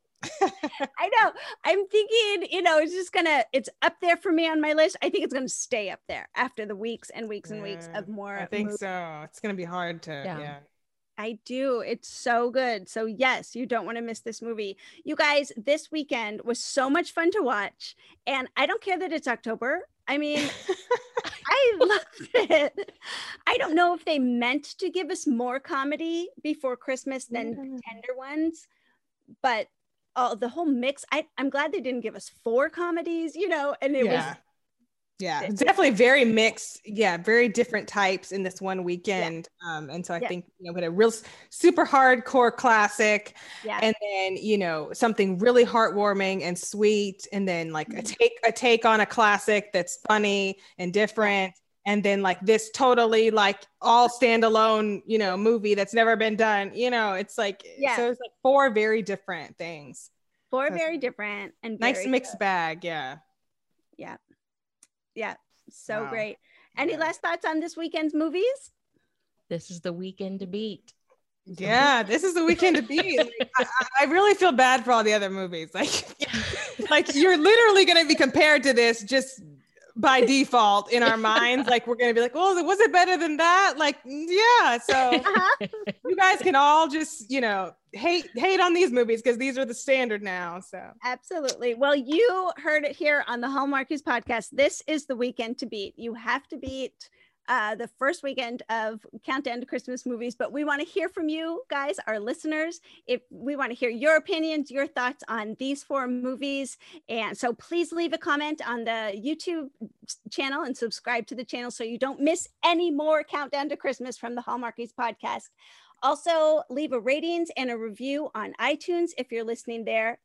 I know. I'm thinking, you know, it's just gonna, it's up there for me on my list. I think it's gonna stay up there after the weeks and weeks and weeks of more. I think movies. so. It's gonna be hard to, yeah. yeah. I do. It's so good. So, yes, you don't want to miss this movie. You guys, this weekend was so much fun to watch. And I don't care that it's October. I mean, I loved it. I don't know if they meant to give us more comedy before Christmas than tender ones, but oh, the whole mix. I, I'm glad they didn't give us four comedies, you know, and it yeah. was yeah definitely very mixed yeah very different types in this one weekend yeah. um and so i yeah. think you know we had a real super hardcore classic yeah. and then you know something really heartwarming and sweet and then like mm-hmm. a take a take on a classic that's funny and different and then like this totally like all standalone you know movie that's never been done you know it's like yeah so it's like four very different things four so very different and nice mixed good. bag yeah yeah yeah, so wow. great. Any yeah. last thoughts on this weekend's movies? This is the weekend to beat. Yeah, this is the weekend to beat. Like, I, I, really feel bad for all the other movies. Like, like you're literally going to be compared to this just by default in our minds. Like we're gonna be like, well, was it better than that? Like, yeah. So uh-huh. you guys can all just, you know, hate hate on these movies because these are the standard now. So absolutely. Well, you heard it here on the Hallmarkies podcast. This is the weekend to beat. You have to beat uh, the first weekend of Countdown to Christmas movies. But we want to hear from you guys, our listeners. If we want to hear your opinions, your thoughts on these four movies. And so please leave a comment on the YouTube channel and subscribe to the channel so you don't miss any more Countdown to Christmas from the Hallmarkies podcast. Also, leave a ratings and a review on iTunes if you're listening there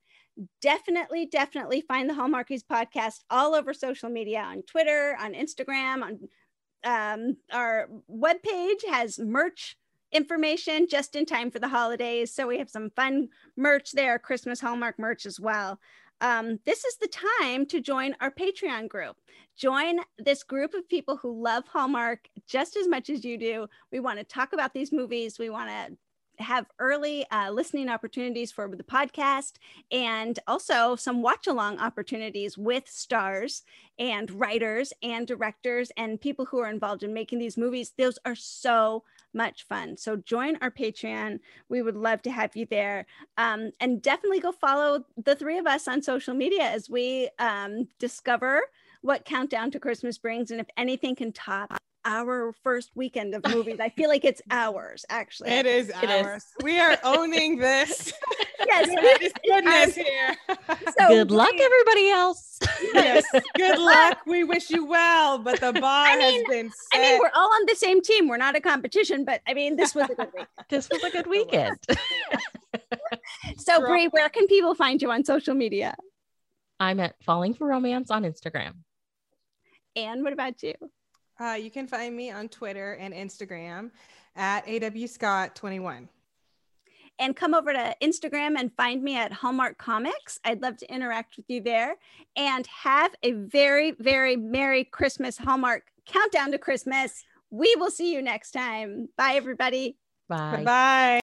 definitely, definitely find the Hallmarkies podcast all over social media on Twitter, on Instagram, on um, our webpage has merch information just in time for the holidays. So we have some fun merch there, Christmas Hallmark merch as well. Um, this is the time to join our Patreon group. Join this group of people who love Hallmark just as much as you do. We want to talk about these movies. We want to have early uh, listening opportunities for the podcast and also some watch along opportunities with stars and writers and directors and people who are involved in making these movies. Those are so much fun. So join our Patreon. We would love to have you there. Um, and definitely go follow the three of us on social media as we um, discover what Countdown to Christmas brings. And if anything can top our first weekend of movies, I feel like it's ours, actually. It is It is. ours. We are owning this. Yes. There's goodness here. So Good luck, we- everybody else. yes. Good luck. We wish you well, but the bar I mean- has been set. I mean, we're all on the same team. We're not a competition, but I mean, this was a good week. this was a good weekend. So, True. Brie, where can people find you on social media? I'm at Falling for Romance on Instagram. And what about you? Uh, you can find me on Twitter and Instagram at awscott21. And come over to Instagram and find me at Hallmark Comics. I'd love to interact with you there. And have a very, very Merry Christmas Hallmark countdown to Christmas. We will see you next time. Bye, everybody. Bye. Bye.